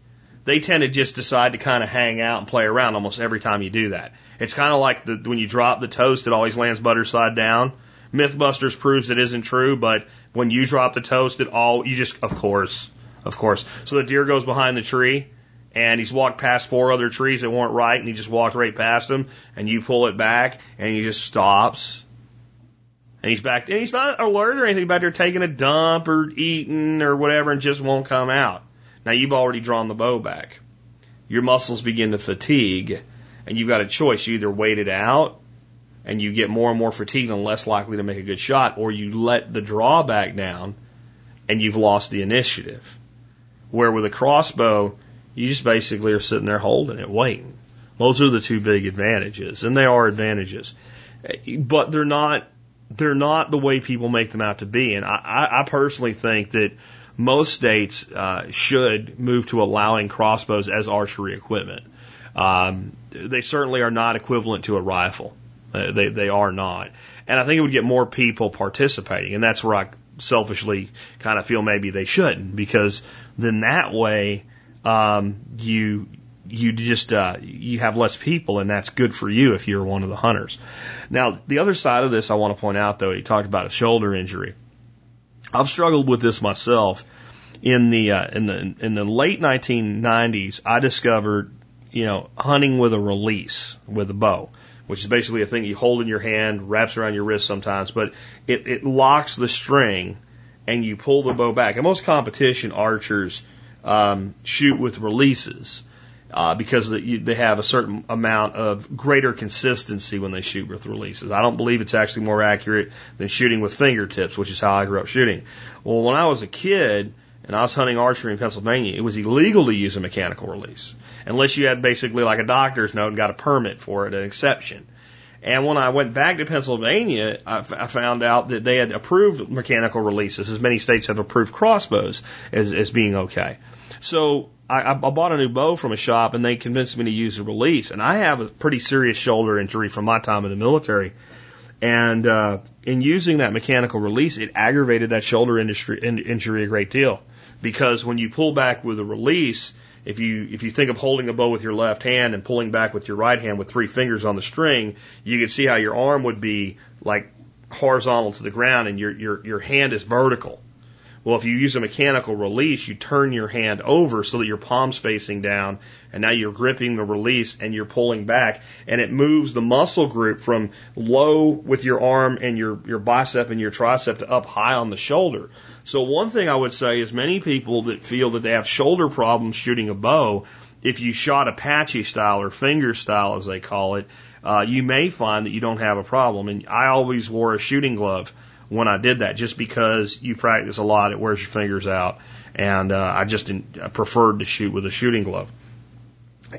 They tend to just decide to kind of hang out and play around almost every time you do that. It's kind of like the, when you drop the toast, it always lands butter side down. Mythbusters proves it isn't true, but when you drop the toast, it all, you just, of course, of course. So the deer goes behind the tree and he's walked past four other trees that weren't right and he just walked right past them and you pull it back and he just stops. And he's back, and he's not alert or anything back there taking a dump or eating or whatever and just won't come out. Now you've already drawn the bow back. Your muscles begin to fatigue and you've got a choice. You either wait it out and you get more and more fatigued and less likely to make a good shot, or you let the draw back down and you've lost the initiative. Where with a crossbow, you just basically are sitting there holding it, waiting. Those are the two big advantages, and they are advantages, but they're not they're not the way people make them out to be. And I, I personally think that most states uh, should move to allowing crossbows as archery equipment. Um, they certainly are not equivalent to a rifle. Uh, they they are not, and I think it would get more people participating, and that's where I selfishly kind of feel maybe they shouldn't, because then that way um, you you just uh, you have less people, and that's good for you if you're one of the hunters. Now, the other side of this, I want to point out though, he talked about a shoulder injury. I've struggled with this myself. In the uh, in the in the late 1990s, I discovered you know hunting with a release with a bow, which is basically a thing you hold in your hand, wraps around your wrist sometimes, but it, it locks the string, and you pull the bow back. And most competition archers um, shoot with releases uh, because they, have a certain amount of greater consistency when they shoot with releases. I don't believe it's actually more accurate than shooting with fingertips, which is how I grew up shooting. Well, when I was a kid and I was hunting archery in Pennsylvania, it was illegal to use a mechanical release unless you had basically like a doctor's note and got a permit for it, an exception. And when I went back to Pennsylvania, I found out that they had approved mechanical releases, as many states have approved crossbows as, as being okay. So I, I bought a new bow from a shop and they convinced me to use a release. And I have a pretty serious shoulder injury from my time in the military. And uh, in using that mechanical release, it aggravated that shoulder industry, in, injury a great deal. Because when you pull back with a release, if you if you think of holding a bow with your left hand and pulling back with your right hand with three fingers on the string, you can see how your arm would be like horizontal to the ground and your your your hand is vertical. Well, if you use a mechanical release, you turn your hand over so that your palm's facing down, and now you're gripping the release and you're pulling back, and it moves the muscle group from low with your arm and your, your bicep and your tricep to up high on the shoulder. So one thing I would say is many people that feel that they have shoulder problems shooting a bow, if you shot Apache style or finger style as they call it, uh, you may find that you don't have a problem. And I always wore a shooting glove when I did that, just because you practice a lot, it wears your fingers out, and uh, I just I preferred to shoot with a shooting glove.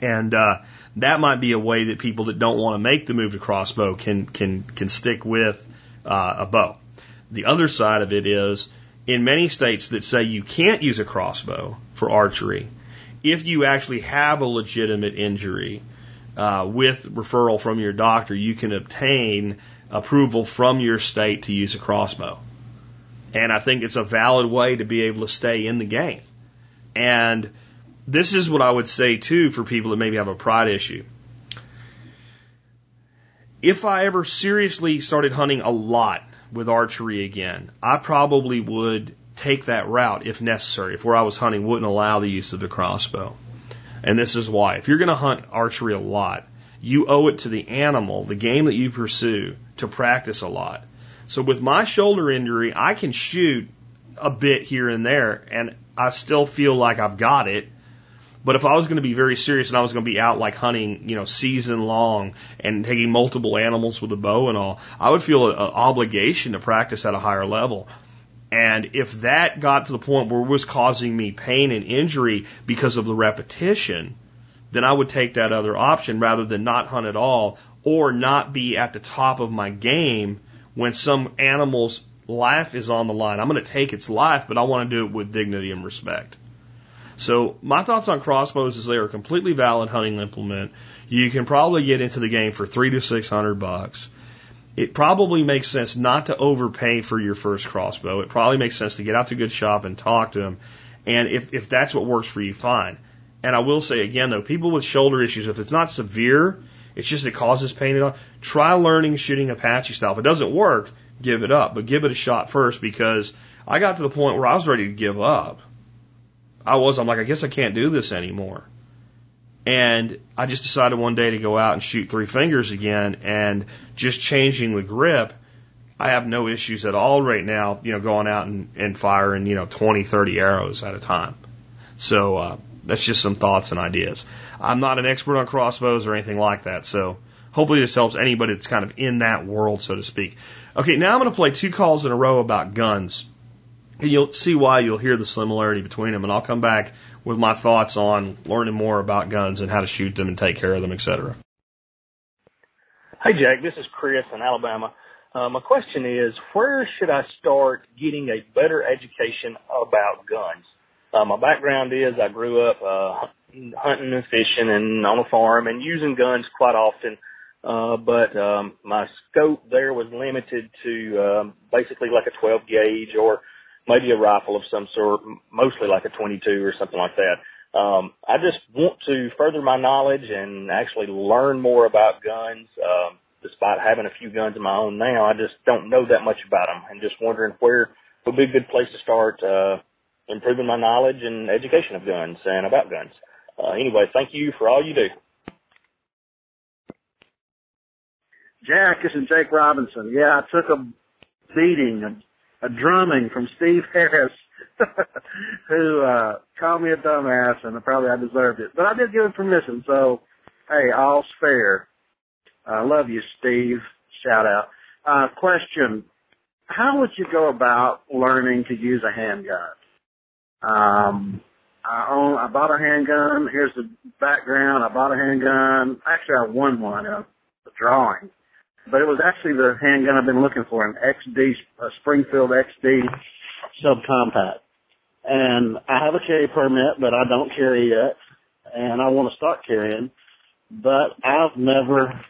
And uh, that might be a way that people that don't want to make the move to crossbow can can can stick with uh, a bow. The other side of it is in many states that say you can't use a crossbow for archery, if you actually have a legitimate injury uh, with referral from your doctor, you can obtain approval from your state to use a crossbow. And I think it's a valid way to be able to stay in the game. And this is what I would say too for people that maybe have a pride issue. If I ever seriously started hunting a lot with archery again, I probably would take that route if necessary, if where I was hunting wouldn't allow the use of the crossbow. And this is why. If you're going to hunt archery a lot, you owe it to the animal, the game that you pursue, to practice a lot. So with my shoulder injury, I can shoot a bit here and there, and I still feel like I've got it. But if I was going to be very serious and I was going to be out like hunting, you know, season long and taking multiple animals with a bow and all, I would feel an obligation to practice at a higher level. And if that got to the point where it was causing me pain and injury because of the repetition, then I would take that other option rather than not hunt at all or not be at the top of my game when some animals life is on the line. I'm going to take its life, but I want to do it with dignity and respect. So my thoughts on crossbows is they are a completely valid hunting implement. You can probably get into the game for three to six hundred bucks. It probably makes sense not to overpay for your first crossbow. It probably makes sense to get out to a good shop and talk to them. And if, if that's what works for you, fine. And I will say again though, people with shoulder issues, if it's not severe, it's just it causes pain all, try learning shooting Apache style. If it doesn't work, give it up. But give it a shot first because I got to the point where I was ready to give up. I was, I'm like, I guess I can't do this anymore. And I just decided one day to go out and shoot three fingers again and just changing the grip. I have no issues at all right now, you know, going out and, and firing, you know, 20, 30 arrows at a time. So, uh, that's just some thoughts and ideas. I'm not an expert on crossbows or anything like that. So hopefully this helps anybody that's kind of in that world, so to speak. Okay. Now I'm going to play two calls in a row about guns. And you'll see why you'll hear the similarity between them. And I'll come back with my thoughts on learning more about guns and how to shoot them and take care of them, etc. Hey, Jack, this is Chris in Alabama. Uh, my question is, where should I start getting a better education about guns? Uh, my background is I grew up uh, hunting and fishing and on a farm and using guns quite often. Uh, but um, my scope there was limited to um, basically like a 12 gauge or maybe a rifle of some sort, mostly like a 22 or something like that. Um, I just want to further my knowledge and actually learn more about guns. Um, despite having a few guns of my own now, I just don't know that much about them, and just wondering where would be a good place to start uh, improving my knowledge and education of guns and about guns. Uh, anyway, thank you for all you do. Jack, this is Jake Robinson. Yeah, I took a beating, a drumming from Steve (laughs) Harris, who uh, called me a dumbass, and probably I deserved it. But I did give him permission, so hey, all's fair. I love you, Steve. Shout out. Uh, question: How would you go about learning to use a handgun? Um, I own, I bought a handgun. Here's the background. I bought a handgun. Actually, I won one, a, a drawing but it was actually the handgun I've been looking for, an XD, a Springfield XD subcompact. And I have a carry permit, but I don't carry yet, and I want to start carrying, but I've never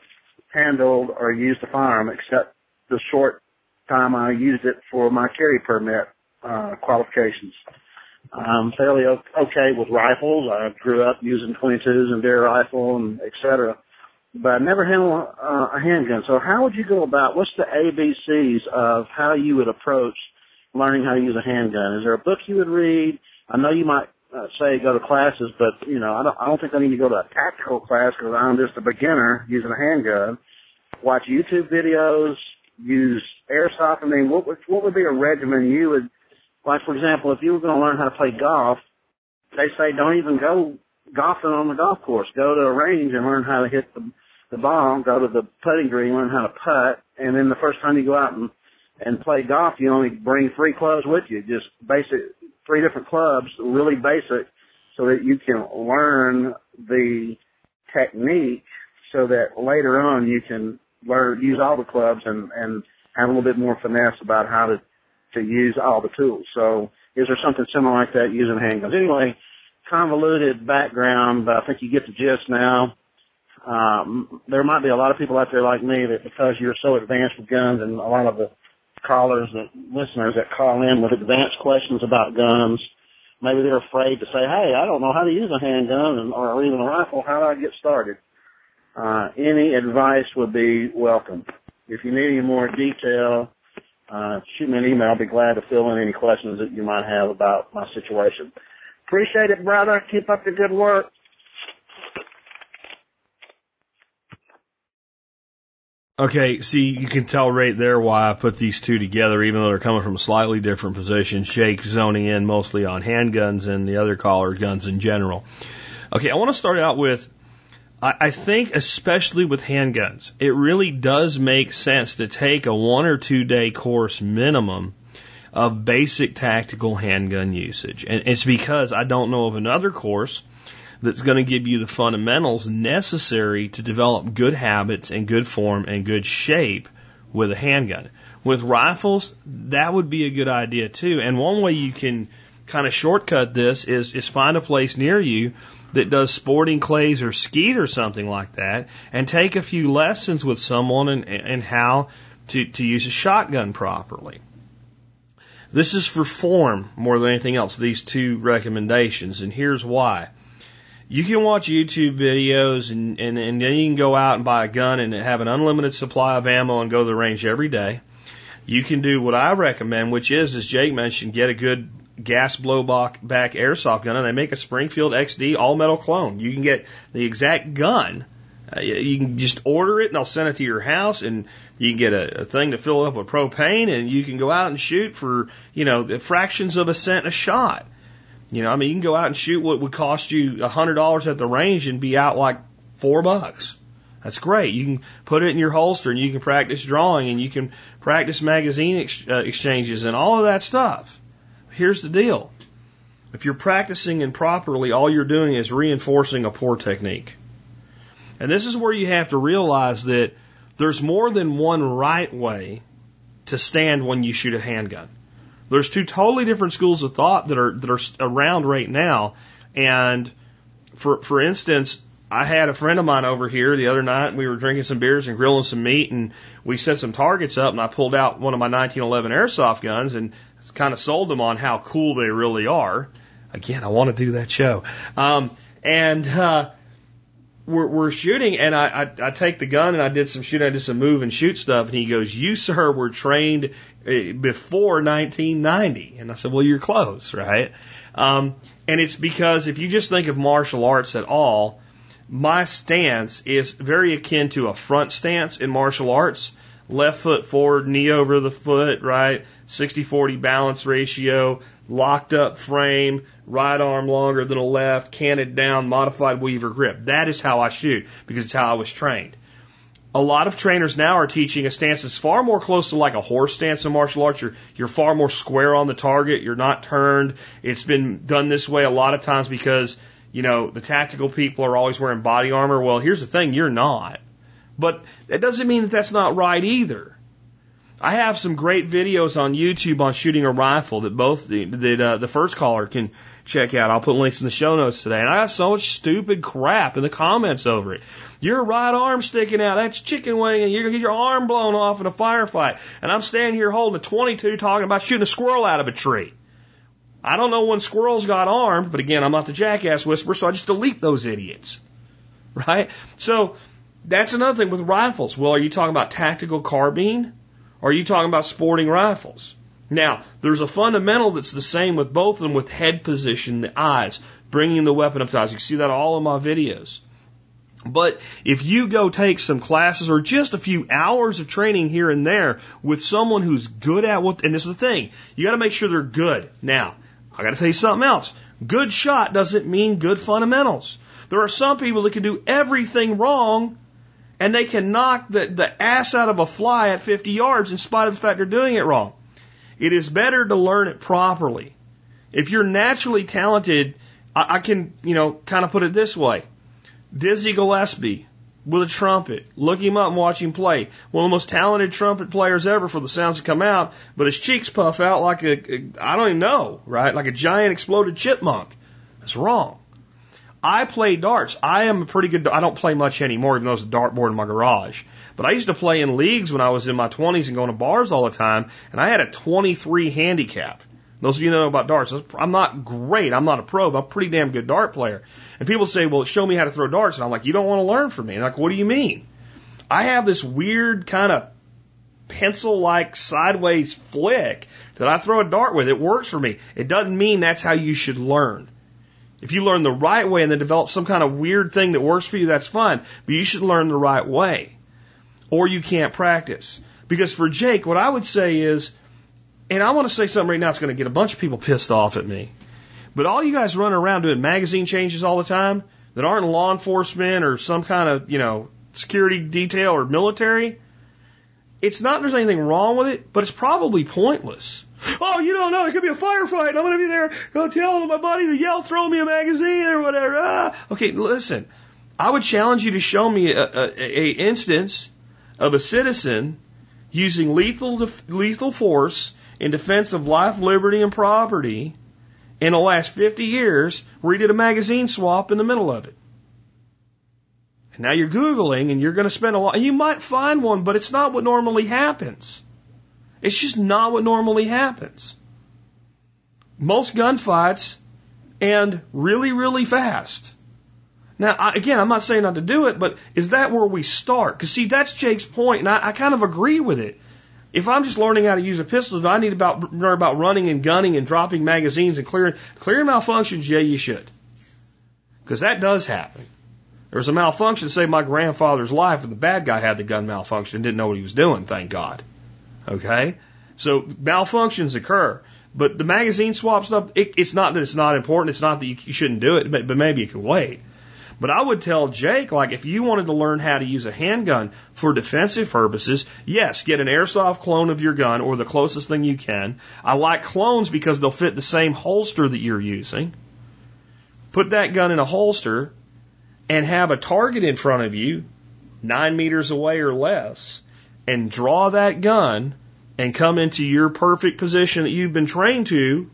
handled or used a firearm except the short time I used it for my carry permit uh, qualifications. I'm fairly okay with rifles. I grew up using 22s and deer rifle and et cetera but I never handled uh, a handgun. So how would you go about, what's the ABCs of how you would approach learning how to use a handgun? Is there a book you would read? I know you might uh, say go to classes, but you know, I don't, I don't think I need to go to a tactical class because I'm just a beginner using a handgun. Watch YouTube videos, use airsoft. I mean, what would, what would be a regimen you would, like for example, if you were going to learn how to play golf, they say don't even go golfing on the golf course. Go to a range and learn how to hit the the ball, go to the putting green, learn how to putt, and then the first time you go out and and play golf, you only bring three clubs with you, just basic, three different clubs, really basic, so that you can learn the technique, so that later on you can learn use all the clubs and and have a little bit more finesse about how to to use all the tools. So, is there something similar like that using handguns? Anyway, convoluted background, but I think you get the gist now um, there might be a lot of people out there like me that because you're so advanced with guns and a lot of the callers and listeners that call in with advanced questions about guns, maybe they're afraid to say, hey, I don't know how to use a handgun and, or even a rifle. How do I get started? Uh, any advice would be welcome. If you need any more detail, uh, shoot me an email. I'll be glad to fill in any questions that you might have about my situation. Appreciate it, brother. Keep up the good work. Okay, see, you can tell right there why I put these two together, even though they're coming from slightly different positions. Jake zoning in mostly on handguns and the other caller guns in general. Okay, I want to start out with I, think, especially with handguns, it really does make sense to take a one or two day course minimum of basic tactical handgun usage. And it's because I don't know of another course that's going to give you the fundamentals necessary to develop good habits and good form and good shape with a handgun. With rifles, that would be a good idea too. And one way you can kind of shortcut this is, is find a place near you that does sporting clays or skeet or something like that and take a few lessons with someone and, and how to, to use a shotgun properly. This is for form more than anything else, these two recommendations, and here's why. You can watch YouTube videos and, and, and then you can go out and buy a gun and have an unlimited supply of ammo and go to the range every day. You can do what I recommend, which is, as Jake mentioned, get a good gas blowback back airsoft gun, and they make a Springfield XD all metal clone. You can get the exact gun. Uh, you can just order it, and they'll send it to your house, and you can get a, a thing to fill it up with propane, and you can go out and shoot for you know fractions of a cent a shot. You know, I mean, you can go out and shoot what would cost you a hundred dollars at the range and be out like four bucks. That's great. You can put it in your holster and you can practice drawing and you can practice magazine ex- uh, exchanges and all of that stuff. Here's the deal. If you're practicing improperly, all you're doing is reinforcing a poor technique. And this is where you have to realize that there's more than one right way to stand when you shoot a handgun. There's two totally different schools of thought that are that are around right now. And for for instance, I had a friend of mine over here the other night. We were drinking some beers and grilling some meat, and we set some targets up. And I pulled out one of my 1911 airsoft guns and kind of sold them on how cool they really are. Again, I want to do that show. Um, and uh, we're, we're shooting, and I, I, I take the gun and I did some shooting. I did some move and shoot stuff, and he goes, "You sir were trained uh, before 1990." And I said, "Well, you're close, right?" Um, and it's because if you just think of martial arts at all my stance is very akin to a front stance in martial arts. Left foot forward, knee over the foot, right? 60 40 balance ratio, locked up frame, right arm longer than the left, canted down, modified weaver grip. That is how I shoot because it's how I was trained. A lot of trainers now are teaching a stance that's far more close to like a horse stance in martial arts. You're, you're far more square on the target. You're not turned. It's been done this way a lot of times because you know, the tactical people are always wearing body armor. Well, here's the thing, you're not. But that doesn't mean that that's not right either. I have some great videos on YouTube on shooting a rifle that both the, that uh, the first caller can check out. I'll put links in the show notes today. And I got so much stupid crap in the comments over it. Your right arm sticking out. That's chicken wing, and you're gonna get your arm blown off in a firefight. And I'm standing here holding a 22, talking about shooting a squirrel out of a tree. I don't know when squirrels got armed, but again, I'm not the jackass whisperer, so I just delete those idiots. (laughs) Right? So that's another thing with rifles. Well, are you talking about tactical carbine? Or are you talking about sporting rifles? Now, there's a fundamental that's the same with both of them with head position, the eyes, bringing the weapon up to eyes. You see that all in my videos. But if you go take some classes or just a few hours of training here and there with someone who's good at what, and this is the thing, you got to make sure they're good. Now, I got to tell you something else. Good shot doesn't mean good fundamentals. There are some people that can do everything wrong and they can knock the, the ass out of a fly at 50 yards in spite of the fact they're doing it wrong. It is better to learn it properly. If you're naturally talented, I, I can, you know, kind of put it this way. Dizzy Gillespie, with a trumpet. Look him up and watch him play. One of the most talented trumpet players ever for the sounds that come out, but his cheeks puff out like a, a I don't even know, right? Like a giant exploded chipmunk. That's wrong. I play darts. I am a pretty good, I don't play much anymore, even though there's a dartboard in my garage. But I used to play in leagues when I was in my 20s and going to bars all the time, and I had a 23 handicap. Those of you know about darts, I'm not great. I'm not a pro, but I'm a pretty damn good dart player. And people say, well, show me how to throw darts. And I'm like, you don't want to learn from me. And like, what do you mean? I have this weird kind of pencil like sideways flick that I throw a dart with. It works for me. It doesn't mean that's how you should learn. If you learn the right way and then develop some kind of weird thing that works for you, that's fine. But you should learn the right way. Or you can't practice. Because for Jake, what I would say is, and I want to say something right now that's going to get a bunch of people pissed off at me. But all you guys running around doing magazine changes all the time that aren't law enforcement or some kind of, you know, security detail or military, it's not there's anything wrong with it, but it's probably pointless. Oh, you don't know, there could be a firefight. I'm going to be there. Go tell my buddy to yell, throw me a magazine or whatever. Ah. Okay, listen. I would challenge you to show me a, a, a instance of a citizen using lethal, lethal force in defense of life, liberty, and property in the last 50 years where he did a magazine swap in the middle of it. Now you're Googling and you're going to spend a lot, and you might find one, but it's not what normally happens. It's just not what normally happens. Most gunfights end really, really fast. Now, I, again, I'm not saying not to do it, but is that where we start? Because see, that's Jake's point, and I, I kind of agree with it. If I'm just learning how to use a pistol, do I need about learn about running and gunning and dropping magazines and clearing clearing malfunctions? Yeah, you should, because that does happen. There was a malfunction saved my grandfather's life, and the bad guy had the gun malfunction and didn't know what he was doing. Thank God. Okay, so malfunctions occur. But the magazine swap stuff, it, it's not that it's not important. It's not that you, you shouldn't do it, but, but maybe you can wait. But I would tell Jake, like, if you wanted to learn how to use a handgun for defensive purposes, yes, get an airsoft clone of your gun or the closest thing you can. I like clones because they'll fit the same holster that you're using. Put that gun in a holster and have a target in front of you, nine meters away or less, and draw that gun and come into your perfect position that you've been trained to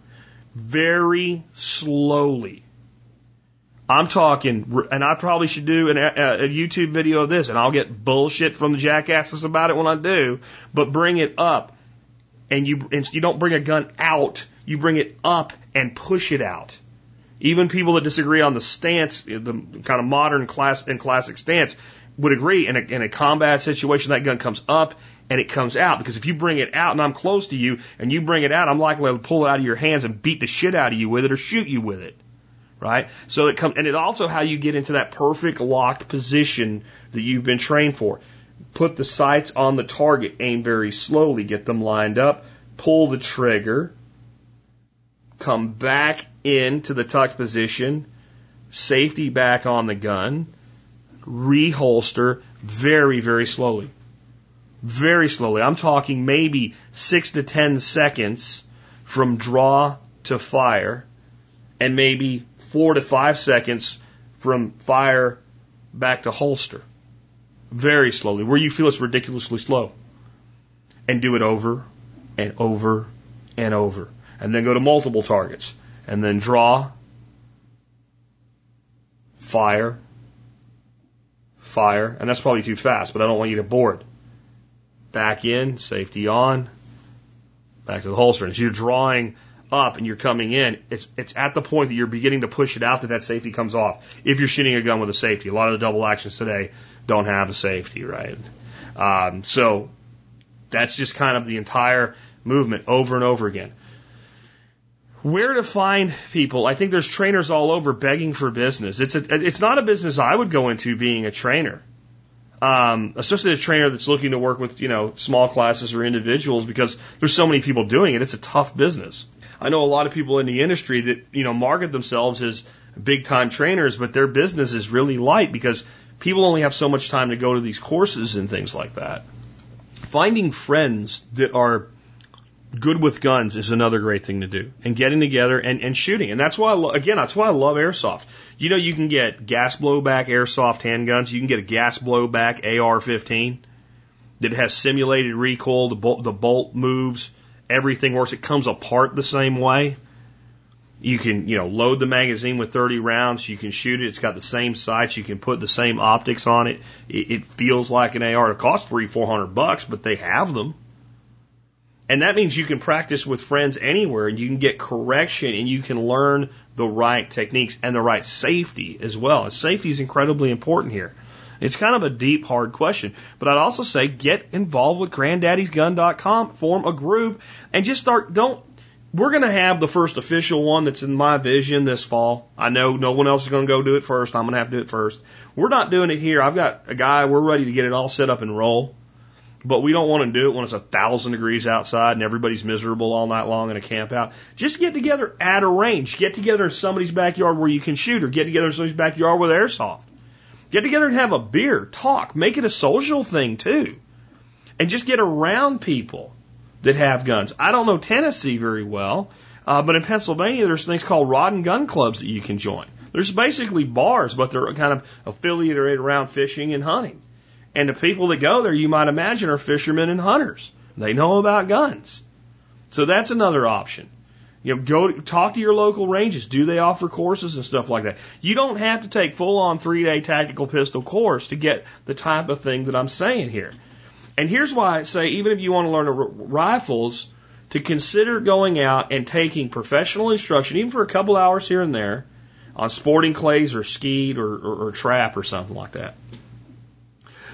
very slowly. I'm talking, and I probably should do an, a, a YouTube video of this, and I'll get bullshit from the jackasses about it when I do. But bring it up, and you and you don't bring a gun out, you bring it up and push it out. Even people that disagree on the stance, the kind of modern class and classic stance, would agree in a, in a combat situation that gun comes up and it comes out because if you bring it out and I'm close to you and you bring it out, I'm likely to pull it out of your hands and beat the shit out of you with it or shoot you with it right? So it comes, and it's also how you get into that perfect locked position that you've been trained for. Put the sights on the target, aim very slowly, get them lined up, pull the trigger, come back into the tuck position, safety back on the gun, reholster very, very slowly. Very slowly. I'm talking maybe six to ten seconds from draw to fire, and maybe four to five seconds from fire back to holster. Very slowly, where you feel it's ridiculously slow. And do it over and over and over. And then go to multiple targets. And then draw, fire, fire. And that's probably too fast, but I don't want you to board. Back in, safety on, back to the holster. And so you're drawing up and you're coming in, it's it's at the point that you're beginning to push it out that that safety comes off. If you're shooting a gun with a safety, a lot of the double actions today don't have a safety, right? Um, so that's just kind of the entire movement over and over again. Where to find people? I think there's trainers all over begging for business. It's a, it's not a business I would go into being a trainer. Um, especially a trainer that's looking to work with, you know, small classes or individuals because there's so many people doing it. It's a tough business. I know a lot of people in the industry that, you know, market themselves as big time trainers, but their business is really light because people only have so much time to go to these courses and things like that. Finding friends that are good with guns is another great thing to do and getting together and, and shooting. And that's why, I lo- again, that's why I love airsoft. You know, you can get gas blowback airsoft handguns. You can get a gas blowback AR-15 that has simulated recoil. The bolt, the bolt moves everything works. It comes apart the same way. You can, you know, load the magazine with 30 rounds. You can shoot it. It's got the same sights. You can put the same optics on it. It, it feels like an AR. It costs three, four hundred bucks, but they have them. And that means you can practice with friends anywhere and you can get correction and you can learn the right techniques and the right safety as well. And safety is incredibly important here. It's kind of a deep, hard question. But I'd also say get involved with granddaddy'sgun.com, form a group, and just start, don't, we're going to have the first official one that's in my vision this fall. I know no one else is going to go do it first. I'm going to have to do it first. We're not doing it here. I've got a guy, we're ready to get it all set up and roll. But we don't want to do it when it's a thousand degrees outside and everybody's miserable all night long in a camp out. Just get together at a range. Get together in somebody's backyard where you can shoot or get together in somebody's backyard with airsoft. Get together and have a beer, talk, make it a social thing too. And just get around people that have guns. I don't know Tennessee very well, uh, but in Pennsylvania there's things called rod and gun clubs that you can join. There's basically bars, but they're kind of affiliated around fishing and hunting. And the people that go there, you might imagine, are fishermen and hunters. They know about guns. So that's another option. You know, go talk to your local ranges. Do they offer courses and stuff like that? You don't have to take full on three day tactical pistol course to get the type of thing that I'm saying here. And here's why I say even if you want to learn rifles, to consider going out and taking professional instruction, even for a couple hours here and there, on sporting clays or skeet or, or, or trap or something like that.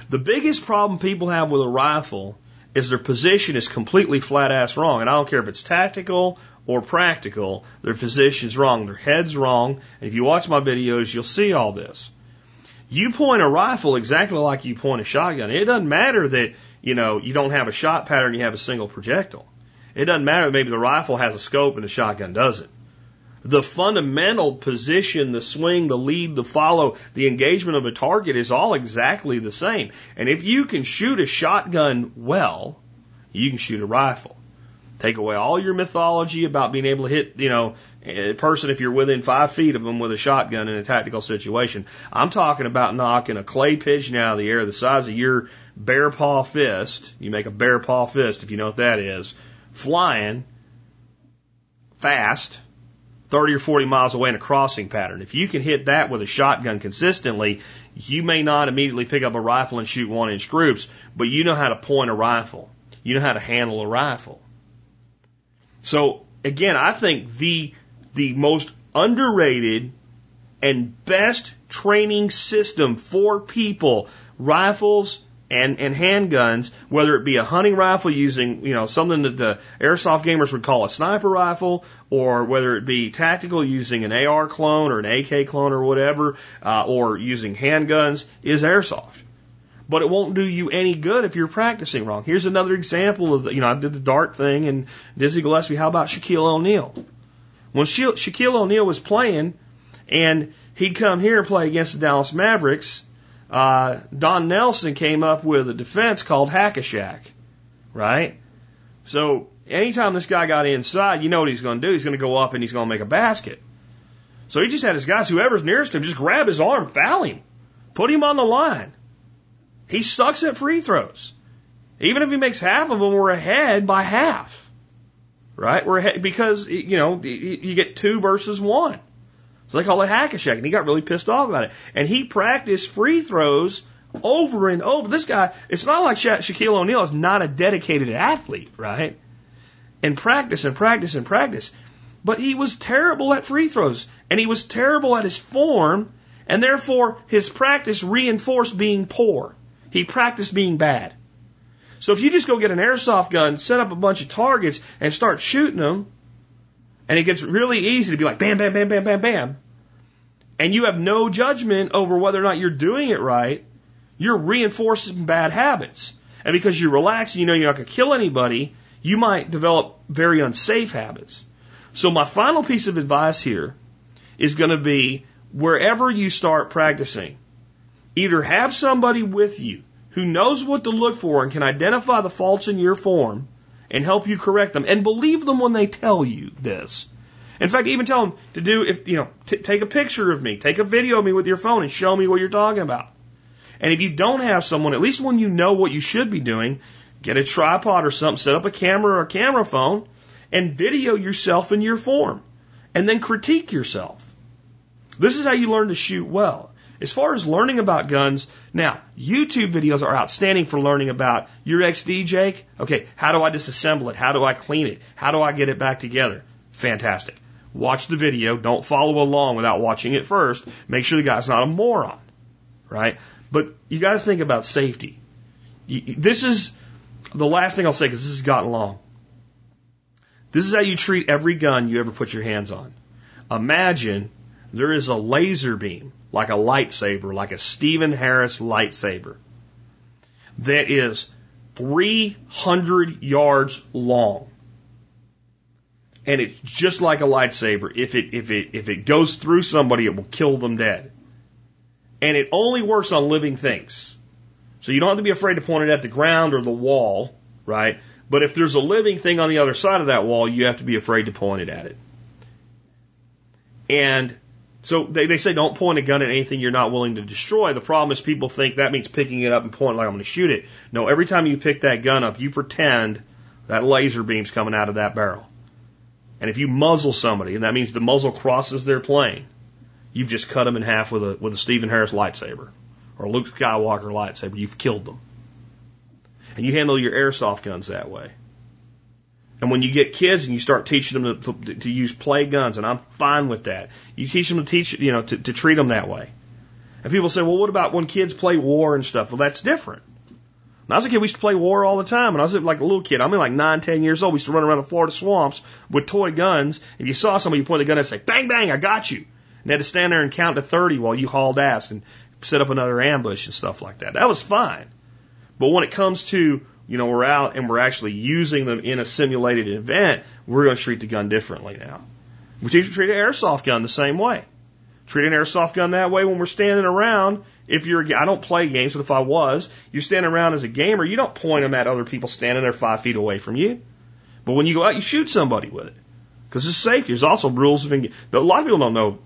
The biggest problem people have with a rifle is their position is completely flat ass wrong. And I don't care if it's tactical or practical, their position's wrong. Their head's wrong. And if you watch my videos, you'll see all this. You point a rifle exactly like you point a shotgun. It doesn't matter that, you know, you don't have a shot pattern, you have a single projectile. It doesn't matter that maybe the rifle has a scope and the shotgun doesn't. The fundamental position, the swing, the lead, the follow, the engagement of a target is all exactly the same. And if you can shoot a shotgun well, you can shoot a rifle. Take away all your mythology about being able to hit, you know, a person if you're within five feet of them with a shotgun in a tactical situation. I'm talking about knocking a clay pigeon out of the air the size of your bear paw fist. You make a bear paw fist if you know what that is flying fast, 30 or 40 miles away in a crossing pattern. If you can hit that with a shotgun consistently, you may not immediately pick up a rifle and shoot one inch groups, but you know how to point a rifle. You know how to handle a rifle. So again, I think the, the most underrated and best training system for people, rifles, and, and handguns, whether it be a hunting rifle using, you know, something that the airsoft gamers would call a sniper rifle, or whether it be tactical using an AR clone or an AK clone or whatever, uh, or using handguns, is airsoft. But it won't do you any good if you're practicing wrong. Here's another example of, the, you know, I did the dart thing and Dizzy Gillespie. How about Shaquille O'Neal? When Sha- Shaquille O'Neal was playing and he'd come here and play against the Dallas Mavericks, uh, Don Nelson came up with a defense called Hack a Shaq, right? So anytime this guy got inside, you know what he's going to do? He's going to go up and he's going to make a basket. So he just had his guys, whoever's nearest him, just grab his arm, foul him, put him on the line. He sucks at free throws. Even if he makes half of them, we're ahead by half, right? We're ahead because you know you get two versus one. So they call it hack a Shaq, and he got really pissed off about it. And he practiced free throws over and over. This guy, it's not like Sha- Shaquille O'Neal is not a dedicated athlete, right? And practice and practice and practice. But he was terrible at free throws, and he was terrible at his form, and therefore his practice reinforced being poor. He practiced being bad. So if you just go get an airsoft gun, set up a bunch of targets, and start shooting them, and it gets really easy to be like bam, bam, bam, bam, bam, bam. And you have no judgment over whether or not you're doing it right. You're reinforcing bad habits. And because you're relaxed and you know you're not going to kill anybody, you might develop very unsafe habits. So my final piece of advice here is going to be wherever you start practicing, either have somebody with you who knows what to look for and can identify the faults in your form and help you correct them and believe them when they tell you this. In fact, even tell them to do, if, you know, t- take a picture of me, take a video of me with your phone and show me what you're talking about. And if you don't have someone, at least when you know what you should be doing, get a tripod or something, set up a camera or a camera phone and video yourself in your form and then critique yourself. This is how you learn to shoot well. As far as learning about guns, now, YouTube videos are outstanding for learning about your XD, Jake. Okay, how do I disassemble it? How do I clean it? How do I get it back together? Fantastic. Watch the video. Don't follow along without watching it first. Make sure the guy's not a moron, right? But you got to think about safety. This is the last thing I'll say because this has gotten long. This is how you treat every gun you ever put your hands on. Imagine there is a laser beam, like a lightsaber, like a Stephen Harris lightsaber, that is 300 yards long. And it's just like a lightsaber. If it, if it, if it goes through somebody, it will kill them dead. And it only works on living things. So you don't have to be afraid to point it at the ground or the wall, right? But if there's a living thing on the other side of that wall, you have to be afraid to point it at it. And So they, they say don't point a gun at anything you're not willing to destroy. The problem is people think that means picking it up and pointing like I'm going to shoot it. No, every time you pick that gun up, you pretend that laser beam's coming out of that barrel. And if you muzzle somebody, and that means the muzzle crosses their plane, you've just cut them in half with a with a Stephen Harris lightsaber or Luke Skywalker lightsaber. You've killed them. And you handle your airsoft guns that way. And when you get kids and you start teaching them to, to, to use play guns, and I'm fine with that, you teach them to teach, you know, to, to treat them that way. And people say, well, what about when kids play war and stuff? Well, that's different. When I was a kid, we used to play war all the time. When I was like a little kid, I mean like nine, ten years old, we used to run around the Florida swamps with toy guns. If you saw somebody, you point the gun and say, bang, bang, I got you. And they had to stand there and count to 30 while you hauled ass and set up another ambush and stuff like that. That was fine. But when it comes to you know, we're out and we're actually using them in a simulated event, we're going to treat the gun differently now. We teach treat, treat an airsoft gun the same way. Treat an airsoft gun that way when we're standing around. If you're, I don't play games, but if I was, you're standing around as a gamer, you don't point them at other people standing there five feet away from you. But when you go out, you shoot somebody with it. Because it's safe. There's also rules of, a lot of people don't know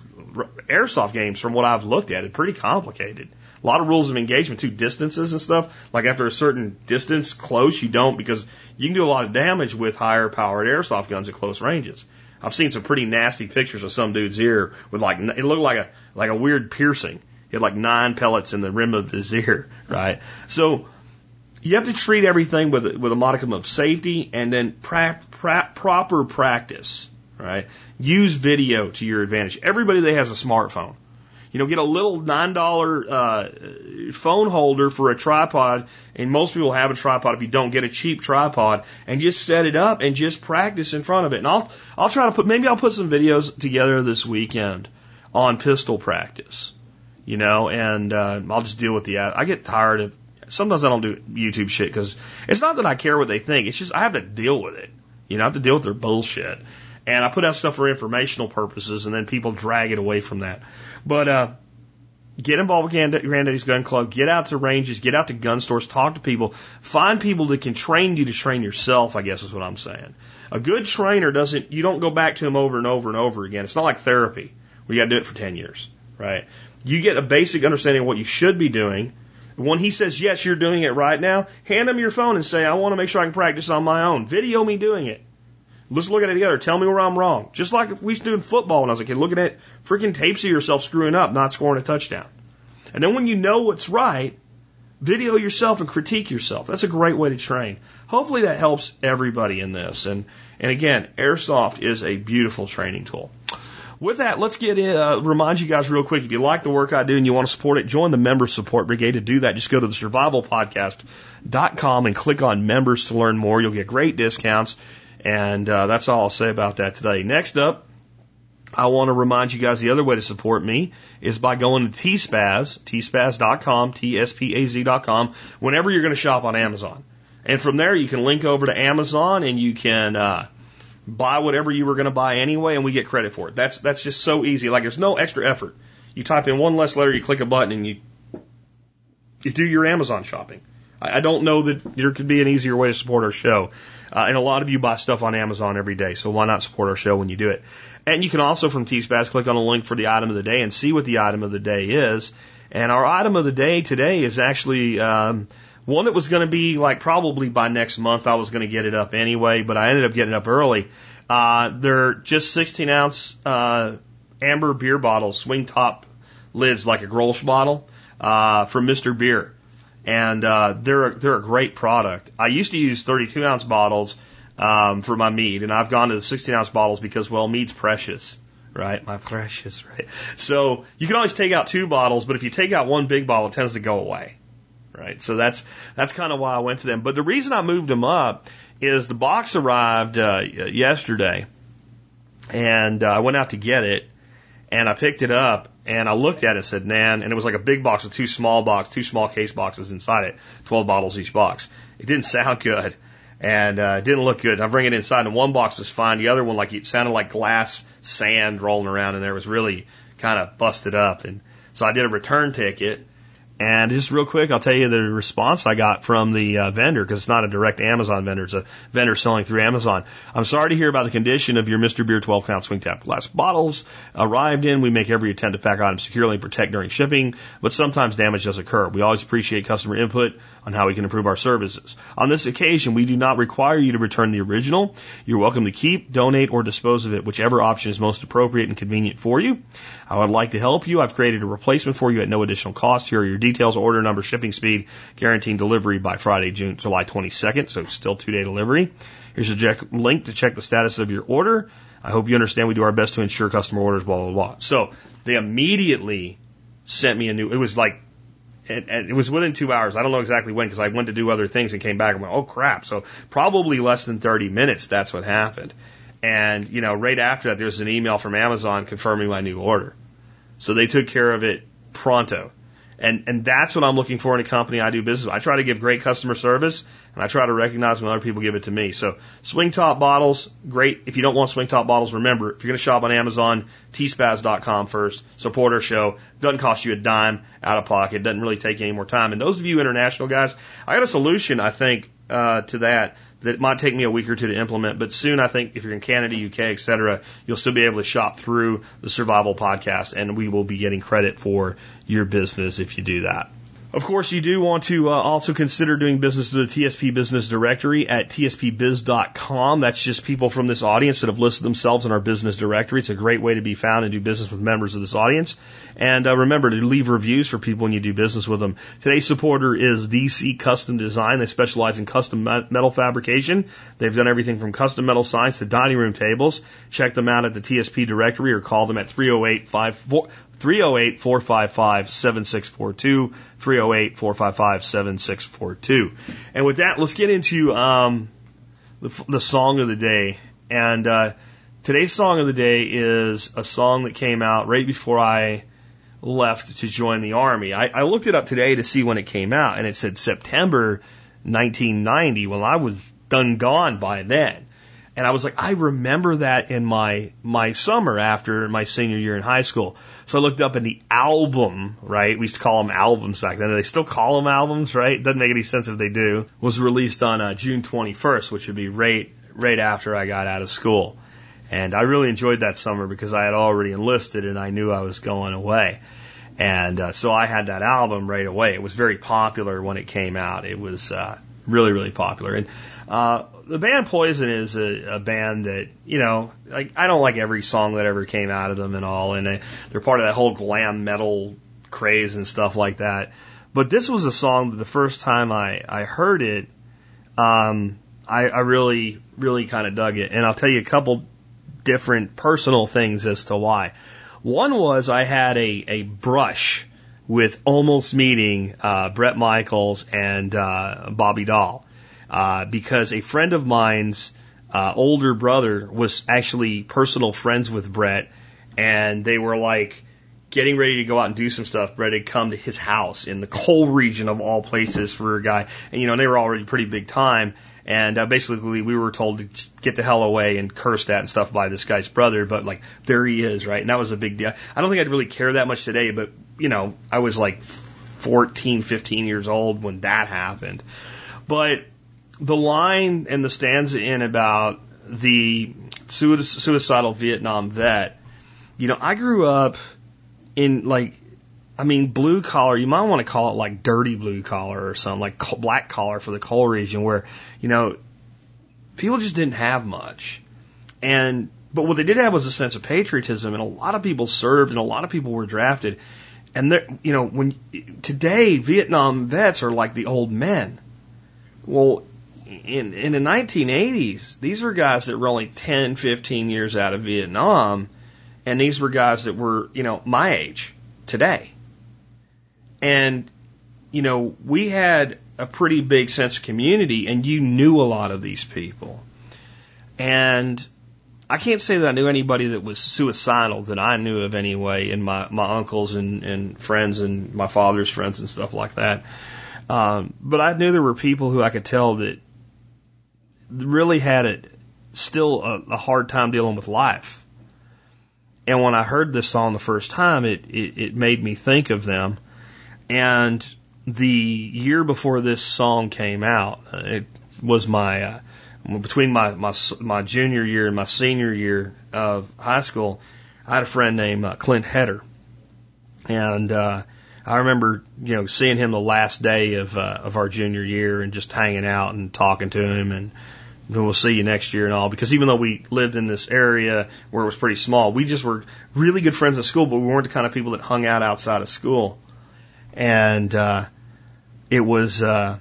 airsoft games from what I've looked at. It's pretty complicated. A lot of rules of engagement too, distances and stuff. Like after a certain distance close, you don't because you can do a lot of damage with higher powered airsoft guns at close ranges. I've seen some pretty nasty pictures of some dude's ear with like it looked like a like a weird piercing. He had like nine pellets in the rim of his (laughs) ear, right? So you have to treat everything with with a modicum of safety and then pra- pra- proper practice, right? Use video to your advantage. Everybody that has a smartphone you know, get a little nine dollar uh, phone holder for a tripod, and most people have a tripod. If you don't get a cheap tripod, and just set it up and just practice in front of it. And I'll I'll try to put maybe I'll put some videos together this weekend on pistol practice. You know, and uh, I'll just deal with the. I get tired of. Sometimes I don't do YouTube shit because it's not that I care what they think. It's just I have to deal with it. You know, I have to deal with their bullshit. And I put out stuff for informational purposes, and then people drag it away from that. But uh, get involved with Granddaddy's Gun Club. Get out to ranges. Get out to gun stores. Talk to people. Find people that can train you to train yourself. I guess is what I'm saying. A good trainer doesn't. You don't go back to him over and over and over again. It's not like therapy where you got to do it for ten years, right? You get a basic understanding of what you should be doing. When he says yes, you're doing it right now. Hand him your phone and say, I want to make sure I can practice on my own. Video me doing it. Let's look at it together. Tell me where I'm wrong. Just like if we used to do in football when I was a kid, looking at freaking tapes of yourself screwing up, not scoring a touchdown. And then when you know what's right, video yourself and critique yourself. That's a great way to train. Hopefully that helps everybody in this. And, and again, airsoft is a beautiful training tool. With that, let's get in, uh, remind you guys real quick. If you like the work I do and you want to support it, join the member support brigade. To do that, just go to the survivalpodcast.com and click on members to learn more. You'll get great discounts. And uh, that's all I'll say about that today. Next up, I want to remind you guys the other way to support me is by going to tspaz, tspaz.com, T-S-P-A-Z.com, whenever you're going to shop on Amazon. And from there, you can link over to Amazon and you can uh, buy whatever you were going to buy anyway, and we get credit for it. That's that's just so easy. Like there's no extra effort. You type in one less letter, you click a button, and you you do your Amazon shopping. I, I don't know that there could be an easier way to support our show. Uh, and a lot of you buy stuff on Amazon every day, so why not support our show when you do it? And you can also from T-Spaz click on a link for the item of the day and see what the item of the day is. And our item of the day today is actually um, one that was going to be like probably by next month. I was going to get it up anyway, but I ended up getting it up early. Uh, they're just 16 ounce uh, amber beer bottles, swing top lids like a Grolsch bottle uh, from Mr. Beer and uh, they're a, they're a great product. I used to use 32 ounce bottles um, for my mead, and I've gone to the 16 ounce bottles because well, mead's precious, right? My precious, right? So you can always take out two bottles, but if you take out one big bottle, it tends to go away, right? So that's that's kind of why I went to them. But the reason I moved them up is the box arrived uh, yesterday, and uh, I went out to get it, and I picked it up, and I looked at it and said, Nan, and it was like a big box with two small box, two small case boxes inside it, 12 bottles each box. It didn't sound good and uh, it didn't look good. I bring it inside and one box was fine. The other one, like it sounded like glass sand rolling around in there It was really kind of busted up. And so I did a return ticket And just real quick, I'll tell you the response I got from the uh, vendor because it's not a direct Amazon vendor; it's a vendor selling through Amazon. I'm sorry to hear about the condition of your Mr. Beer 12 count swing tap glass bottles. Arrived in, we make every attempt to pack items securely and protect during shipping, but sometimes damage does occur. We always appreciate customer input on how we can improve our services. On this occasion, we do not require you to return the original. You're welcome to keep, donate, or dispose of it, whichever option is most appropriate and convenient for you. I would like to help you. I've created a replacement for you at no additional cost. Here are your details, order number, shipping speed, guaranteeing delivery by Friday, June, July 22nd. So still two day delivery. Here's a check, link to check the status of your order. I hope you understand we do our best to ensure customer orders, blah, blah, blah. So they immediately sent me a new, it was like, it, it was within two hours. I don't know exactly when because I went to do other things and came back and went, oh crap. So probably less than 30 minutes. That's what happened. And, you know, right after that, there's an email from Amazon confirming my new order. So they took care of it pronto. And, and that's what I'm looking for in a company I do business with. I try to give great customer service and I try to recognize when other people give it to me. So swing top bottles, great. If you don't want swing top bottles, remember, if you're going to shop on Amazon, tspaz.com first, support our show. Doesn't cost you a dime out of pocket. Doesn't really take any more time. And those of you international guys, I got a solution, I think, uh, to that that might take me a week or two to implement, but soon I think if you're in Canada, UK, et cetera, you'll still be able to shop through the Survival Podcast and we will be getting credit for your business if you do that. Of course, you do want to uh, also consider doing business with the TSP Business Directory at tspbiz.com. That's just people from this audience that have listed themselves in our business directory. It's a great way to be found and do business with members of this audience. And uh, remember to leave reviews for people when you do business with them. Today's supporter is DC Custom Design. They specialize in custom metal fabrication. They've done everything from custom metal signs to dining room tables. Check them out at the TSP directory or call them at 308 308 455 7642. 308 455 7642. And with that, let's get into um, the, the song of the day. And uh, today's song of the day is a song that came out right before I left to join the Army. I, I looked it up today to see when it came out, and it said September 1990. Well, I was done gone by then. And I was like, I remember that in my my summer after my senior year in high school. So I looked up in the album, right? We used to call them albums back then. They still call them albums, right? Doesn't make any sense if they do. Was released on uh, June 21st, which would be right right after I got out of school. And I really enjoyed that summer because I had already enlisted and I knew I was going away. And uh, so I had that album right away. It was very popular when it came out. It was uh, really, really popular. And uh, the band Poison is a, a band that you know, like I don't like every song that ever came out of them and all, and they, they're part of that whole glam metal craze and stuff like that. But this was a song that the first time I I heard it, um, I, I really really kind of dug it, and I'll tell you a couple different personal things as to why. One was I had a a brush with almost meeting uh, Bret Michaels and uh, Bobby Dall uh, because a friend of mine's uh, older brother was actually personal friends with Bret, and they were like getting ready to go out and do some stuff. Bret had come to his house in the coal region of all places for a guy, and you know they were already pretty big time. And uh, basically, we were told to get the hell away and cursed at and stuff by this guy's brother. But like, there he is, right? And that was a big deal. I don't think I'd really care that much today, but you know, I was like 14, 15 years old when that happened. But the line and the stanza in about the suicidal Vietnam vet, you know, I grew up in like, I mean, blue collar, you might want to call it like dirty blue collar or something, like black collar for the coal region where, you know, people just didn't have much. And, but what they did have was a sense of patriotism and a lot of people served and a lot of people were drafted. And there, you know, when today Vietnam vets are like the old men. Well, in in the 1980s, these were guys that were only 10, 15 years out of Vietnam, and these were guys that were, you know, my age today. And you know, we had a pretty big sense of community, and you knew a lot of these people. And I can't say that I knew anybody that was suicidal that I knew of anyway, and my my uncles and and friends and my father's friends and stuff like that. Um, but I knew there were people who I could tell that really had it still a, a hard time dealing with life. And when I heard this song the first time, it, it, it made me think of them. And the year before this song came out, uh, it was my uh, between my, my my junior year and my senior year of high school. I had a friend named uh, Clint Header, and uh, I remember you know seeing him the last day of uh, of our junior year and just hanging out and talking to him and we'll see you next year and all because even though we lived in this area where it was pretty small, we just were really good friends at school, but we weren't the kind of people that hung out outside of school. And uh, it was uh,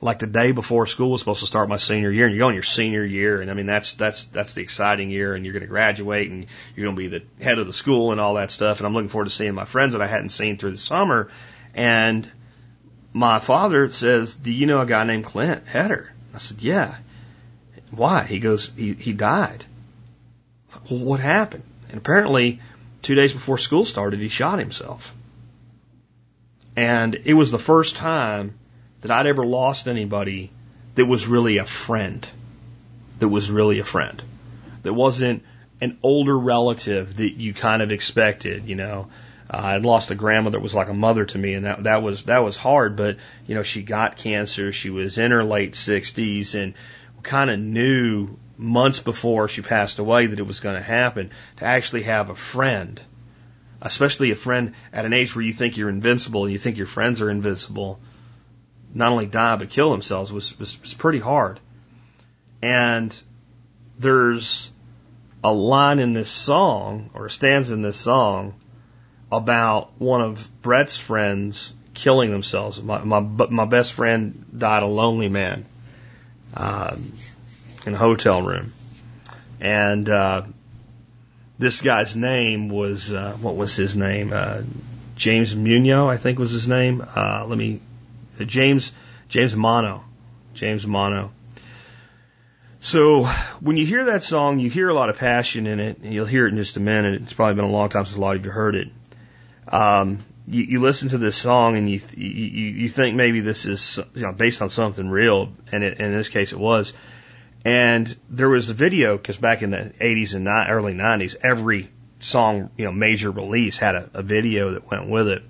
like the day before school was supposed to start my senior year, and you go in your senior year, and I mean that's that's that's the exciting year, and you're going to graduate, and you're going to be the head of the school and all that stuff. And I'm looking forward to seeing my friends that I hadn't seen through the summer. And my father says, "Do you know a guy named Clint Header?" I said, "Yeah." Why? He goes, "He he died." Well, what happened? And apparently, two days before school started, he shot himself. And it was the first time that I'd ever lost anybody that was really a friend. That was really a friend. That wasn't an older relative that you kind of expected, you know. I'd lost a grandmother that was like a mother to me, and that that was that was hard. But you know, she got cancer. She was in her late sixties, and kind of knew months before she passed away that it was going to happen. To actually have a friend especially a friend at an age where you think you're invincible and you think your friends are invincible, not only die but kill themselves was, was, was pretty hard. And there's a line in this song, or a stanza in this song, about one of Bret's friends killing themselves. My my my best friend died a lonely man uh, in a hotel room, and uh, this guy's name was uh, what was his name? Uh, James Munoz, I think was his name. Uh, let me uh, James James Mono, James Mono. So when you hear that song, you hear a lot of passion in it, and you'll hear it in just a minute. It's probably been a long time since a lot of you heard it. Um, you, you listen to this song and you, you you think maybe this is you know based on something real, and, it, in this case it was. And there was a video because back in the 80s and ni- early 90s, every song, you know, major release had a, a video that went with it.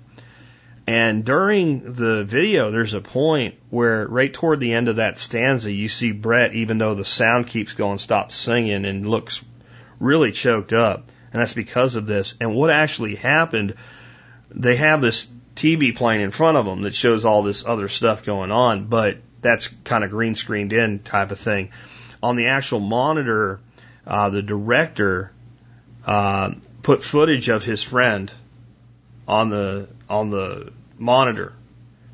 And during the video, there's a point where right toward the end of that stanza, you see Bret, even though the sound keeps going, stops singing and looks really choked up. And that's because of this. And what actually happened, they have this TV playing in front of them that shows all this other stuff going on, but that's kind of green screened in type of thing on the actual monitor, uh, the director uh, put footage of his friend on the on the monitor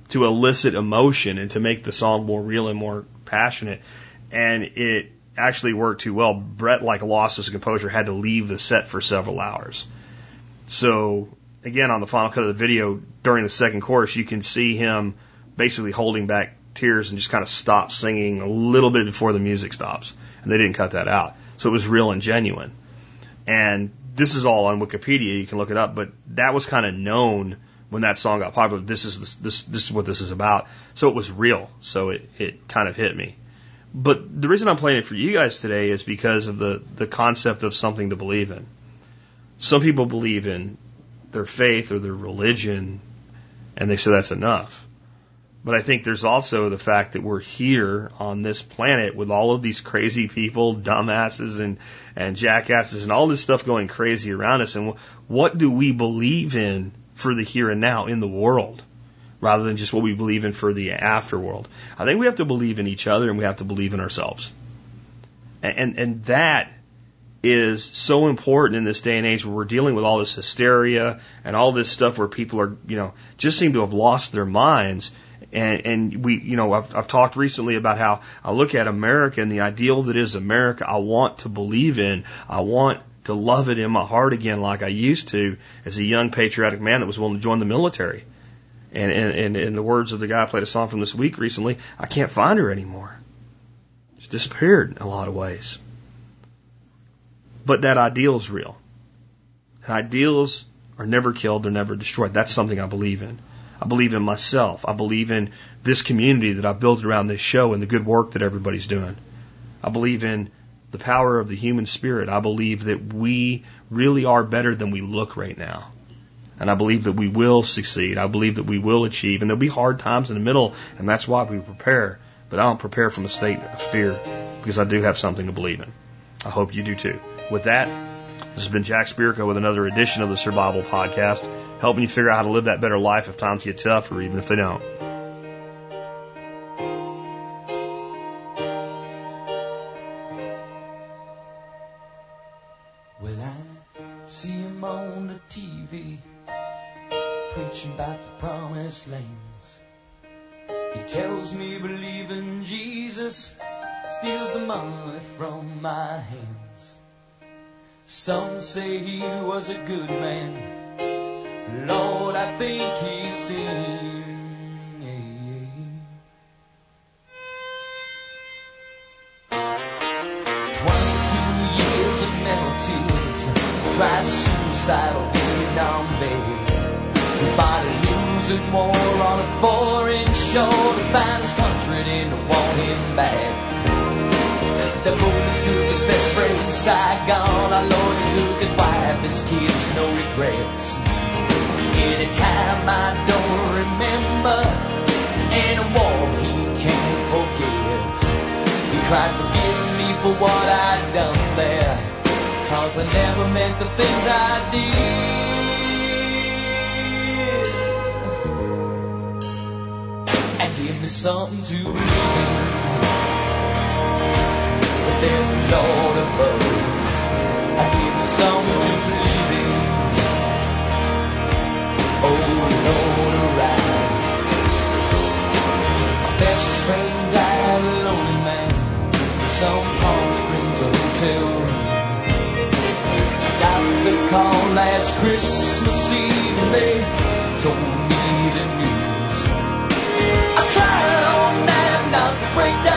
to elicit emotion and to make the song more real and more passionate. And it actually worked too well. Bret, like lost his composure, had to leave the set for several hours. So again, on the final cut of the video during the second chorus, you can see him basically holding back tears and just kind of stopped singing a little bit before the music stops. And they didn't cut that out. So it was real and genuine. And this is all on Wikipedia. You can look it up, but that was kind of known when that song got popular. This is this, this, this is what this is about. So it was real. So it, it kind of hit me. But the reason I'm playing it for you guys today is because of the, the concept of something to believe in. Some people believe in their faith or their religion and they say that's enough. But I think there's also the fact that we're here on this planet with all of these crazy people, dumbasses and, and jackasses and all this stuff going crazy around us. And what do we believe in for the here and now in the world rather than just what we believe in for the afterworld? I think we have to believe in each other and we have to believe in ourselves. And, and, and that is so important in this day and age where we're dealing with all this hysteria and all this stuff where people are, you know, just seem to have lost their minds and, and we, you know, I've, I've talked recently about how I look at America and the ideal that is America I want to believe in. I want to love it in my heart again like I used to as a young patriotic man that was willing to join the military. And, and, and in the words of the guy I played a song from this week recently, I can't find her anymore. She's disappeared in a lot of ways. But that ideal is real. And ideals are never killed, they're never destroyed. That's something I believe in. I believe in myself. I believe in this community that I've built around this show and the good work that everybody's doing. I believe in the power of the human spirit. I believe that we really are better than we look right now. And I believe that we will succeed. I believe that we will achieve. And there'll be hard times in the middle, and that's why we prepare. But I don't prepare from a state of fear because I do have something to believe in. I hope you do too. With that, this has been Jack Spirko with another edition of the Survival Podcast, helping you figure out how to live that better life if times get tough or even if they don't. Well, I see him on the TV preaching about the promised lands. He tells me believe in Jesus steals the money from my hands. Some say he was a good man. Lord, I think he's sinned. Twenty-two years of mental tears. Tried suicidal Vietnam bed. Body losing war on a foreign shore to find his country didn't want him back. The police took his best friends in Saigon. Our lawyers took his wife, his kids, no regrets. Anytime I don't remember, in a war he can't forget. He cried, forgive me for what I'd done there. Cause I never meant the things I did. And give me something to. But there's a Lord above. I give me believe in. Oh, Lord, arise. My best friend died a lonely man in some Palm Springs hotel room. Got the call last Christmas Eve and they told me the news. I tried all night not to break down